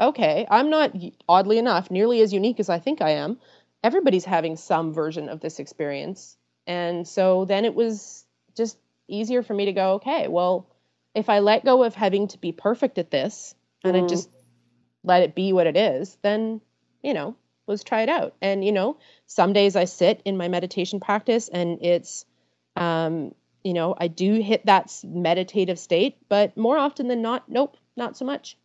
okay, I'm not oddly enough nearly as unique as I think I am. everybody's having some version of this experience. And so then it was just easier for me to go, okay, well, if I let go of having to be perfect at this and mm. I just let it be what it is, then, you know, let's try it out. And, you know, some days I sit in my meditation practice and it's, um, you know, I do hit that meditative state, but more often than not, nope, not so much.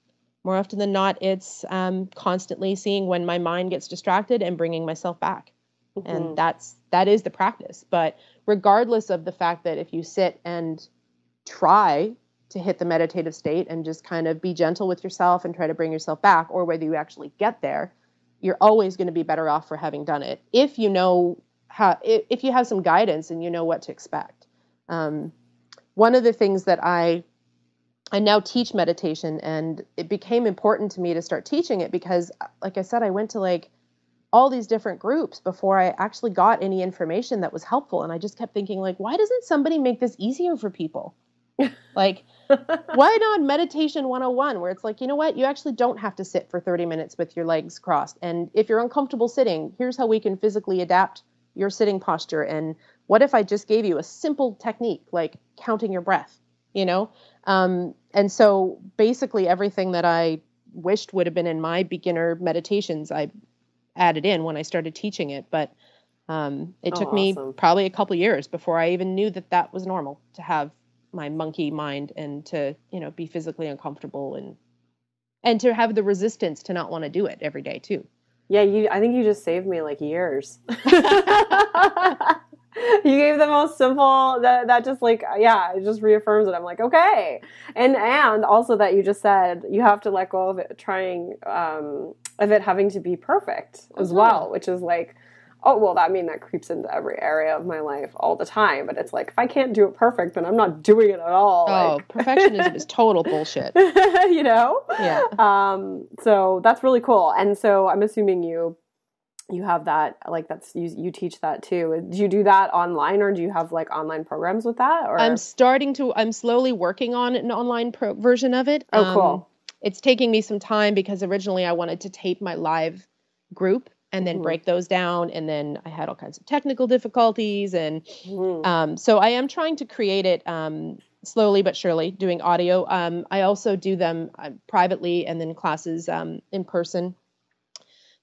More often than not, it's um, constantly seeing when my mind gets distracted and bringing myself back. Mm-hmm. And that's that is the practice. But regardless of the fact that if you sit and try to hit the meditative state and just kind of be gentle with yourself and try to bring yourself back, or whether you actually get there, you're always going to be better off for having done it if you know how if you have some guidance and you know what to expect. Um, one of the things that I I now teach meditation, and it became important to me to start teaching it because, like I said, I went to like all these different groups before I actually got any information that was helpful, and I just kept thinking like, why doesn't somebody make this easier for people? like why not meditation 101 where it's like you know what you actually don't have to sit for 30 minutes with your legs crossed and if you're uncomfortable sitting here's how we can physically adapt your sitting posture and what if i just gave you a simple technique like counting your breath you know? Um, and so basically everything that i wished would have been in my beginner meditations i added in when i started teaching it. But um, it oh, took me awesome. probably a couple years before i even knew that that was normal to have my monkey mind and to you know be physically uncomfortable and and to have the resistance to not want to do it every day too. Yeah you i think you just saved me like years you gave the most simple that that just like yeah it just reaffirms it. I'm like okay. And and also that you just said you have to let go of it trying um of it having to be perfect as mm-hmm. well which is like oh well that I mean that creeps into every area of my life all the time but it's like if i can't do it perfect then i'm not doing it at all oh like, perfectionism is total bullshit. You know? Yeah. Um so that's really cool. And so i'm assuming you you have that like that's you, you teach that too do you do that online or do you have like online programs with that or i'm starting to i'm slowly working on an online pro- version of it oh cool um, it's taking me some time because originally i wanted to tape my live group and then mm-hmm. break those down. And then I had all kinds of technical difficulties. And mm-hmm. um, so I am trying to create it um, slowly but surely, doing audio. Um, I also do them uh, privately and then classes um, in person.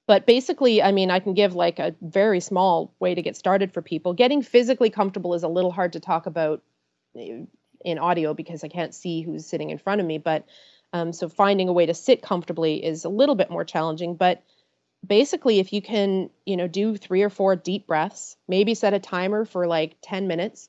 But basically, I mean, I can give like a very small way to get started for people. Getting physically comfortable is a little hard to talk about uh, in audio because I can't see who's sitting in front of me. But um, so finding a way to sit comfortably is a little bit more challenging. But basically if you can you know do three or four deep breaths maybe set a timer for like 10 minutes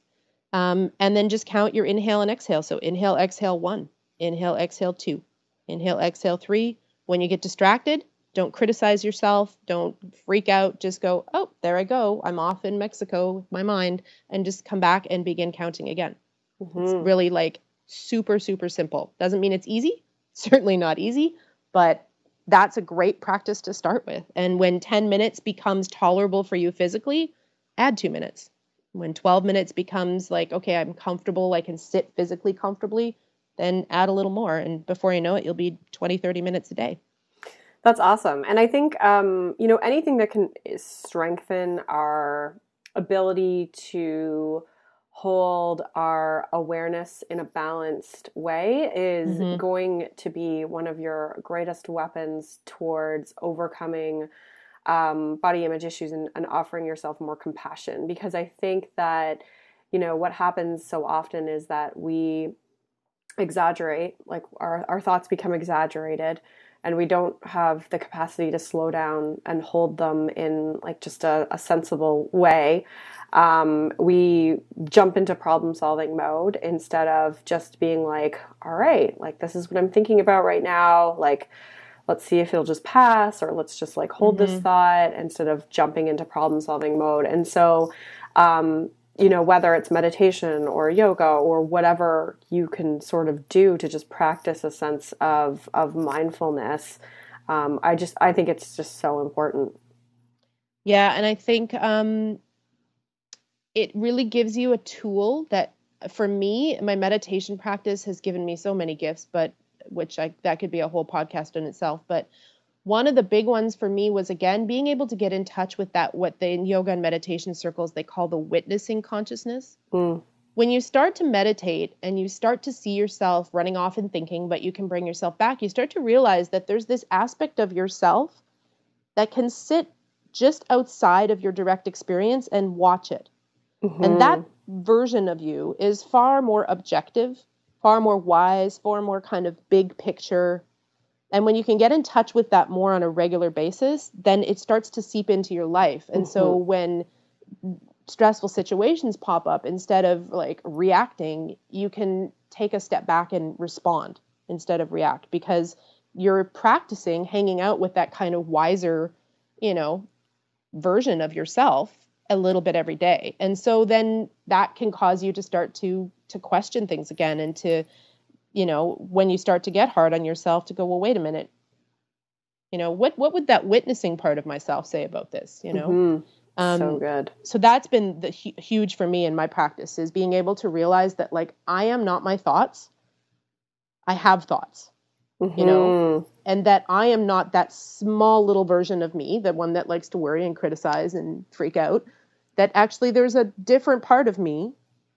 um, and then just count your inhale and exhale so inhale exhale one inhale exhale two inhale exhale three when you get distracted don't criticize yourself don't freak out just go oh there i go i'm off in mexico with my mind and just come back and begin counting again mm-hmm. it's really like super super simple doesn't mean it's easy certainly not easy but that's a great practice to start with. And when 10 minutes becomes tolerable for you physically, add two minutes. When 12 minutes becomes like, okay, I'm comfortable, I can sit physically comfortably, then add a little more. And before you know it, you'll be 20, 30 minutes a day. That's awesome. And I think, um, you know, anything that can strengthen our ability to hold our awareness in a balanced way is mm-hmm. going to be one of your greatest weapons towards overcoming um, body image issues and, and offering yourself more compassion. Because I think that, you know, what happens so often is that we exaggerate, like our, our thoughts become exaggerated and we don't have the capacity to slow down and hold them in like just a, a sensible way um, we jump into problem solving mode instead of just being like all right like this is what i'm thinking about right now like let's see if it'll just pass or let's just like hold mm-hmm. this thought instead of jumping into problem solving mode and so um, you know, whether it's meditation or yoga or whatever you can sort of do to just practice a sense of of mindfulness. Um, I just I think it's just so important. Yeah, and I think um, it really gives you a tool that, for me, my meditation practice has given me so many gifts, but which I that could be a whole podcast in itself. But one of the big ones for me was again being able to get in touch with that what they in yoga and meditation circles they call the witnessing consciousness Mm. when you start to meditate and you start to see yourself running off and thinking but you can bring yourself back you start to realize that there's this aspect of yourself that can sit just outside of your direct experience and watch it and that version of you is far more objective, far more wise, far more kind of big picture. And when you can get in touch with that more on a regular basis, then it starts to seep into your life. And so mm-hmm. when stressful situations pop up, instead of like reacting, you can take a step back and respond instead of react because you're practicing hanging out with that kind of wiser, you know, version of yourself a little bit every day and so then that can cause you to start to to question things again and to you know when you start to get hard on yourself to go well wait a minute you know what what would that witnessing part of myself say about this you know Mhm. um so good. so that's been the hu- huge for me in my practice is being able to realize that like i am not my thoughts i have thoughts you know Mhm. and that I am not that small little version of me, the one that likes to worry and criticize and freak out, that actually there's a different part of me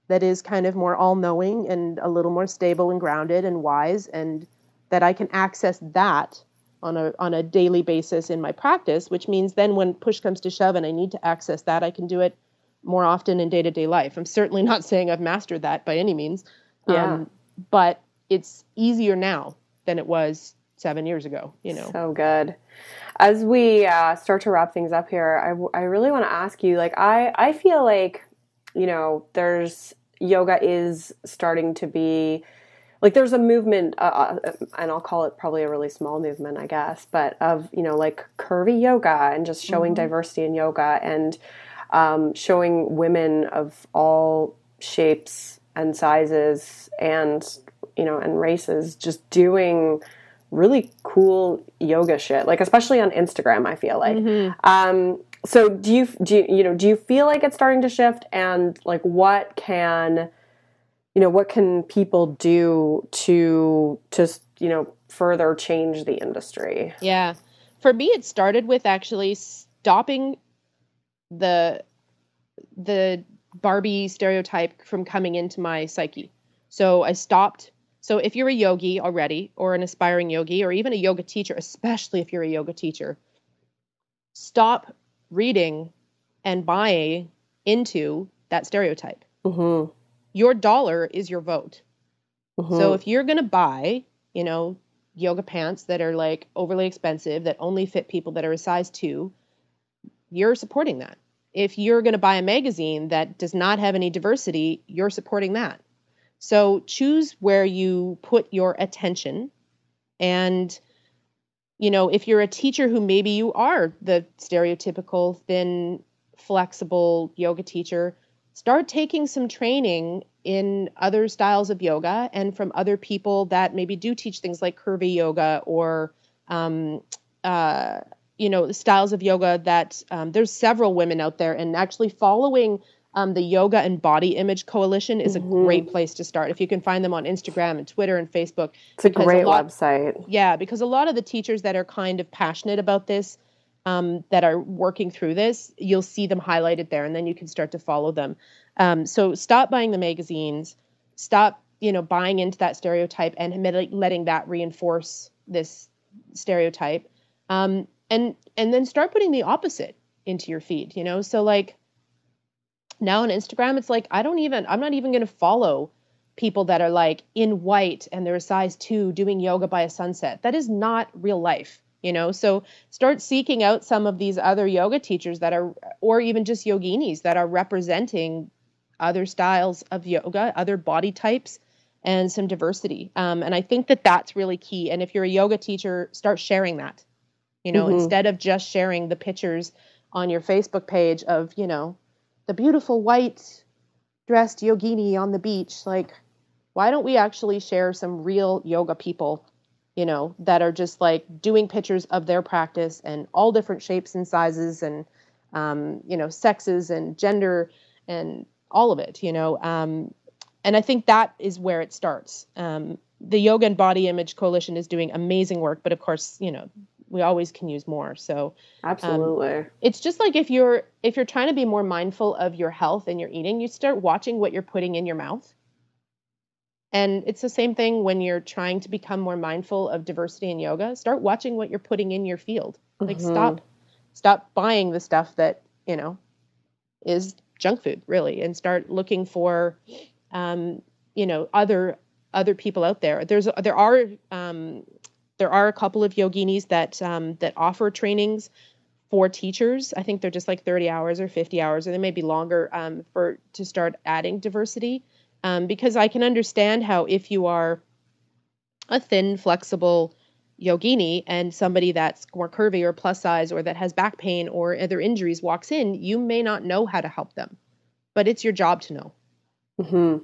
that is kind of more all knowing and a little more stable and grounded and wise, and that I can access that on a on a daily basis in my practice, which means then when push comes to shove and I need to access that, I can do it more often in day to day life. I'm certainly not saying I've mastered that by any means. Yeah. but it's easier now than it was seven years ago, you know. So good. As we uh, start to wrap things up here, I, w- I really want to ask you like, I, I feel like, you know, there's yoga is starting to be like there's a movement, uh, uh, and I'll call it probably a really small movement, I guess, but of, you know, like curvy yoga and just showing diversity in yoga and um, showing women of all shapes and sizes and, you know, and races just doing really cool yoga shit like especially on instagram i feel like. Um so do you do you, you know do you feel like it's starting to shift and like what can you know what can people do to just you know further change the industry Yeah. For me it started with actually stopping the the Barbie stereotype from coming into my psyche. So I stopped so if you're a yogi already or an aspiring yogi or even a yoga teacher, especially if you're a yoga teacher, stop reading and buying into that stereotype. mm-hmm. Your dollar is your vote. Mm-hmm. So if you're going to buy, you know, yoga pants that are like overly expensive that only fit people that are a size 2, you're supporting that. If you're going to buy a magazine that does not have any diversity, you're supporting that. So choose where you put your attention and you know, if you're a teacher who maybe you are the stereotypical thin flexible yoga teacher, start taking some training in other styles of yoga and from other people that maybe do teach things like curvy yoga or um, uh, you know styles of yoga that um, there's several women out there and actually following um, the yoga and body image coalition is a great place to start if you can find them on instagram and twitter and facebook. It's a great lot- website. Yeah, because a lot of the teachers that are kind of passionate about this, um, that are working through this, you'll see them highlighted there, and then you can start to follow them. Um, so stop buying the magazines, stop, you know, buying into that stereotype and letting that reinforce this stereotype, um, and and then start putting the opposite into your feed. You know, so like now on Instagram, it's like I don't even, I'm not even going to follow people that are like in white and they're a size two doing yoga by a sunset. That is not real life, you know? So start seeking out some of these other yoga teachers that are, or even just yoginis that are representing other styles of yoga, other body types, and some diversity. Um, and I think that that's really key. And if you're a yoga teacher, start sharing that, you know, Mhm. instead of just sharing the pictures on your Facebook page of, you know, the beautiful white dressed yogini on the beach. Like, why don't we actually share some real yoga people, you know, that are just like doing pictures of their practice and all different shapes and sizes and, um, you know, sexes and gender and all of it, you know. Um, and I think that is where it starts. Um, the Yoga and Body Image Coalition is doing amazing work, but of course, you know, we always can use more. So absolutely, um, it's just like if you're if you're trying to be more mindful of your health and your eating, you start watching what you're putting in your mouth. And it's the same thing when you're trying to become more mindful of diversity in yoga. Start watching what you're putting in your field. Like mm-hmm. stop stop buying the stuff that, you know, is junk food, really, and start looking for um, you know, other other people out there. There's there are um, there are a couple of yoginis that um, that offer trainings for teachers. I think they're just like 30 hours or 50 hours, or they may be longer um, for to start adding diversity. Um, because I can understand how if you are a thin, flexible yogini and somebody that's more curvy or plus size or that has back pain or other injuries walks in, you may not know how to help them, but it's your job to know. Mm-hmm.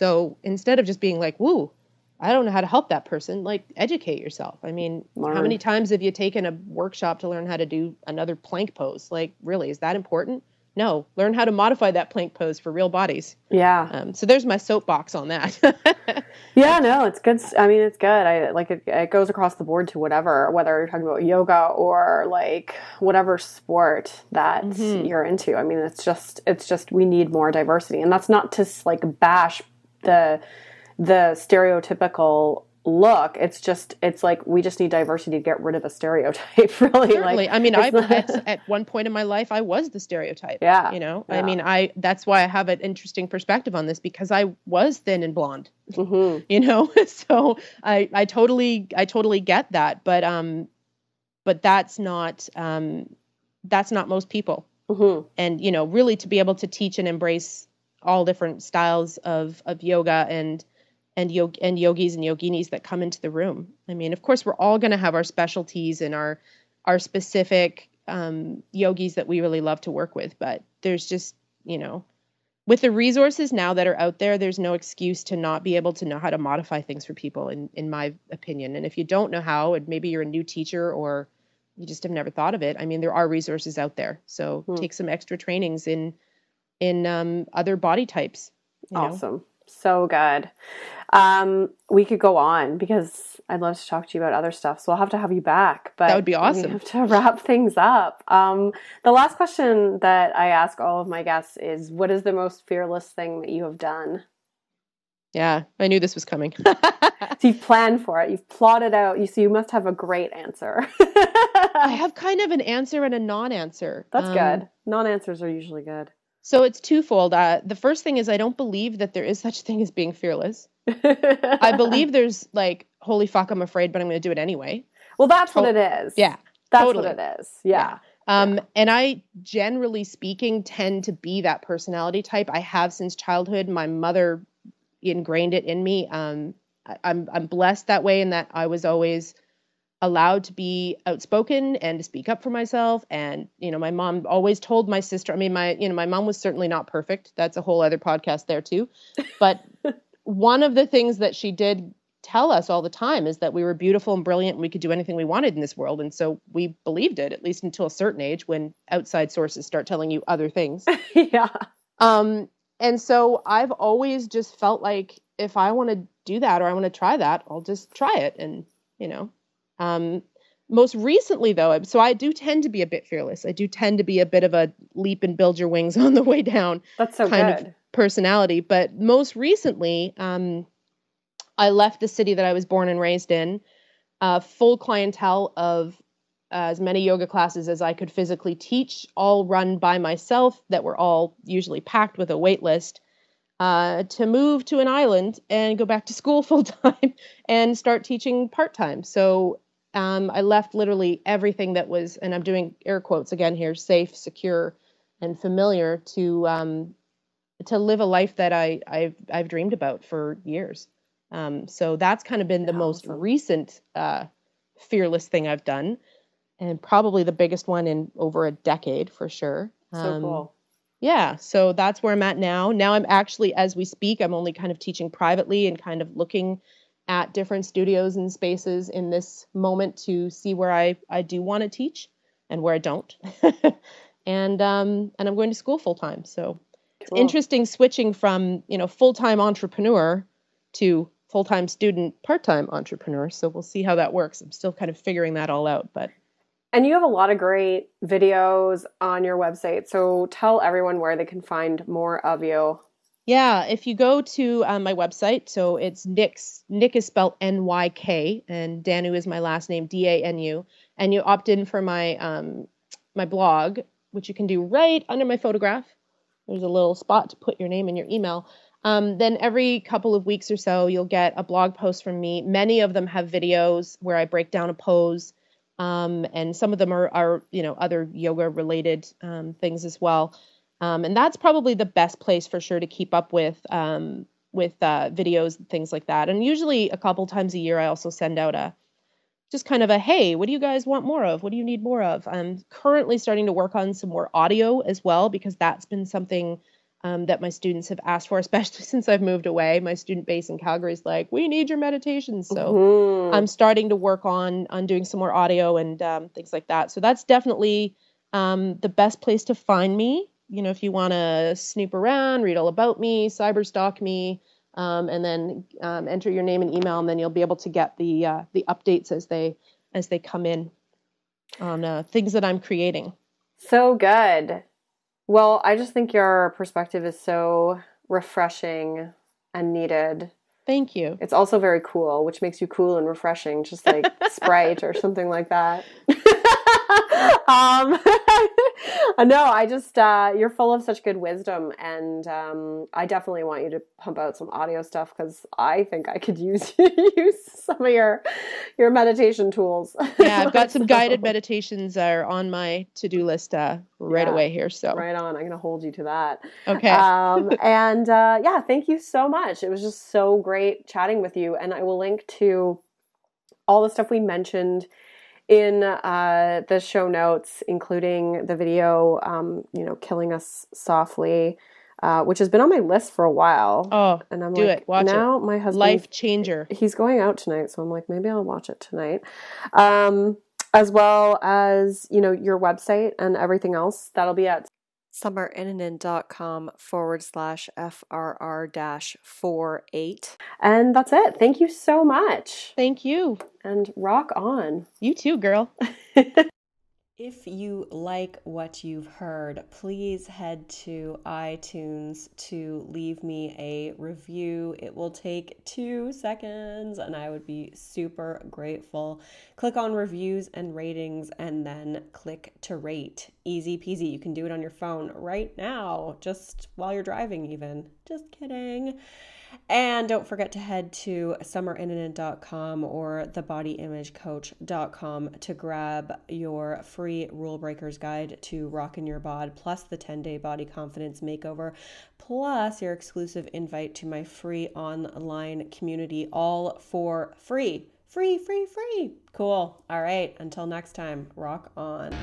So instead of just being like, woo, I don't know how to help that person, like educate yourself. I mean, learn. how many times have you taken a workshop to learn how to do another plank pose? Like, really, is that important? No, learn how to modify that plank pose for real bodies. Yeah. Um, so there's my soapbox on that. yeah, no, it's good. I mean, it's good. I like it, it goes across the board to whatever, whether you're talking about yoga or like whatever sport that mm-hmm. you're into. I mean, it's just, it's just, we need more diversity. And that's not to like bash the the stereotypical look. It's just it's like we just need diversity to get rid of a stereotype. Really, Certainly. Like, I mean, I at, at, one point in my life I was the stereotype. Yeah, you know. Yeah. I mean, I that's why I have an interesting perspective on this because I was thin and blonde. Mm-hmm. You know, so I I totally I totally get that, but um, but that's not um, that's not most people. Mm-hmm. And you know, really to be able to teach and embrace all different styles of of yoga and and yog and yogis and yoginis that come into the room. I mean, of course, we're all going to have our specialties and our our specific um, yogis that we really love to work with, but there's just you know, with the resources now that are out there, there's no excuse to not be able to know how to modify things for people, in in my opinion. And if you don't know how, and maybe you're a new teacher or you just have never thought of it, I mean, there are resources out there. So hmm. take some extra trainings in in um, other body types. awesome. Know? So good. Um, we could go on because I'd love to talk to you about other stuff. So I'll have to have you back. But that would be awesome. We have to wrap things up. Um, the last question that I ask all of my guests is, "What is the most fearless thing that you have done?" Yeah, I knew this was coming. so you've planned for it. You've plotted out. You so you must have a great answer. I have kind of an answer and a non-answer. That's um, good. Non-answers are usually good. So it's twofold. Uh, the first thing is I don't believe that there is such a thing as being fearless. I believe there's like, holy fuck, I'm afraid, but I'm going to do it anyway. Well, that's to- what it is. Yeah. That's totally. what it is. Yeah. yeah. Um, yeah. And I, generally speaking, tend to be that personality type. I have since childhood. My mother ingrained it in me. Um, I, I'm I'm blessed that way, in that I was always allowed to be outspoken and to speak up for myself. And you know my mom always told my sister i mean my you know my mom was certainly not perfect. That's a whole other podcast there too. But one of the things that she did tell us all the time is that we were beautiful and brilliant and we could do anything we wanted in this world. And so we believed it at least until a certain age when outside sources start telling you other things. Yeah. Um and so i've always just felt like if i want to do that or i want to try that i'll just try it and you know um, most recently, though, so I do tend to be a bit fearless. I do tend to be a bit of a leap and build your wings on the way down. That's so kind good. of personality. But most recently, um, I left the city that I was born and raised in, uh, full clientele of as many yoga classes as I could physically teach, all run by myself, that were all usually packed with a wait list. Uh, to move to an island and go back to school full time and start teaching part time. So um, I left literally everything that was, and I'm doing air quotes again here, safe, secure, and familiar to um, to live a life that I I've I've dreamed about for years. Um, so that's kind of been the most recent uh, fearless thing I've done, and probably the biggest one in over a decade for sure. So um, cool. Yeah, so that's where I'm at now. Now I'm actually, as we speak, I'm only kind of teaching privately and kind of looking at different studios and spaces in this moment to see where I, I do want to teach and where I don't. and um, and I'm going to school full time. So cool. it's interesting switching from you know full time entrepreneur to full time student part time entrepreneur. So we'll see how that works. I'm still kind of figuring that all out, but And you have a lot of great videos on your website. So tell everyone where they can find more of you. Yeah, if you go to um, my website, so it's Nyk's, Nick is spelled N Y K, and Danu is my last name, D A N U, and you opt in for my um, my blog, which you can do right under my photograph. There's a little spot to put your name and your email. Um, then every couple of weeks or so, you'll get a blog post from me. Many of them have videos where I break down a pose, um, and some of them are, are you know other yoga related um, things as well. Um, and that's probably the best place for sure to keep up with um, with uh, videos and things like that. And usually a couple times a year, I also send out a just kind of a hey, what do you guys want more of? What do you need more of? I'm currently starting to work on some more audio as well because that's been something um, that my students have asked for, especially since I've moved away. My student base in Calgary is like, we need your meditations. So mm-hmm. I'm starting to work on on doing some more audio and um, things like that. So that's definitely um, the best place to find me. You know, if you want to snoop around, read all about me, cyber stalk me, um, and then um, enter your name and email, and then you'll be able to get the uh, the updates as they as they come in on uh, things that I'm creating. So good. Well, I just think your perspective is so refreshing and needed. Thank you. It's also very cool, which makes you cool and refreshing, just like Sprite or something like that. um, no, I just uh, you're full of such good wisdom, and um, I definitely want you to pump out some audio stuff because I think I could use use some of your your meditation tools. yeah, I've got some guided meditations that are on my to do list uh, right yeah, away here. So right on, I'm gonna hold you to that. Okay. Um, and uh, yeah, thank you so much. It was just so great chatting with you, and I will link to all the stuff we mentioned in uh, the show notes, including the video, um, you know, "Killing Us Softly," uh, which has been on my list for a while. Oh, and I'm do like, it. Watch now it. my husband, life changer. He's going out tonight, so I'm like, maybe I'll watch it tonight. Um, as well as you know your website and everything else that'll be at summerinnanen.com forward slash FRR dash four eight. And that's it. Thank you so much. Thank you. And rock on. You too, girl. If you like what you've heard, please head to iTunes to leave me a review. It will take two seconds and I would be super grateful. Click on reviews and ratings and then click to rate. Easy peasy. You can do it on your phone right now, just while you're driving, even. Just kidding. And don't forget to head to summerinnanen.com or thebodyimagecoach.com to grab your free rule breakers guide to rockin' your bod, plus the 10 day body confidence makeover, plus your exclusive invite to my free online community, all for free. Free, free, free. Cool. All right. Until next time, rock on.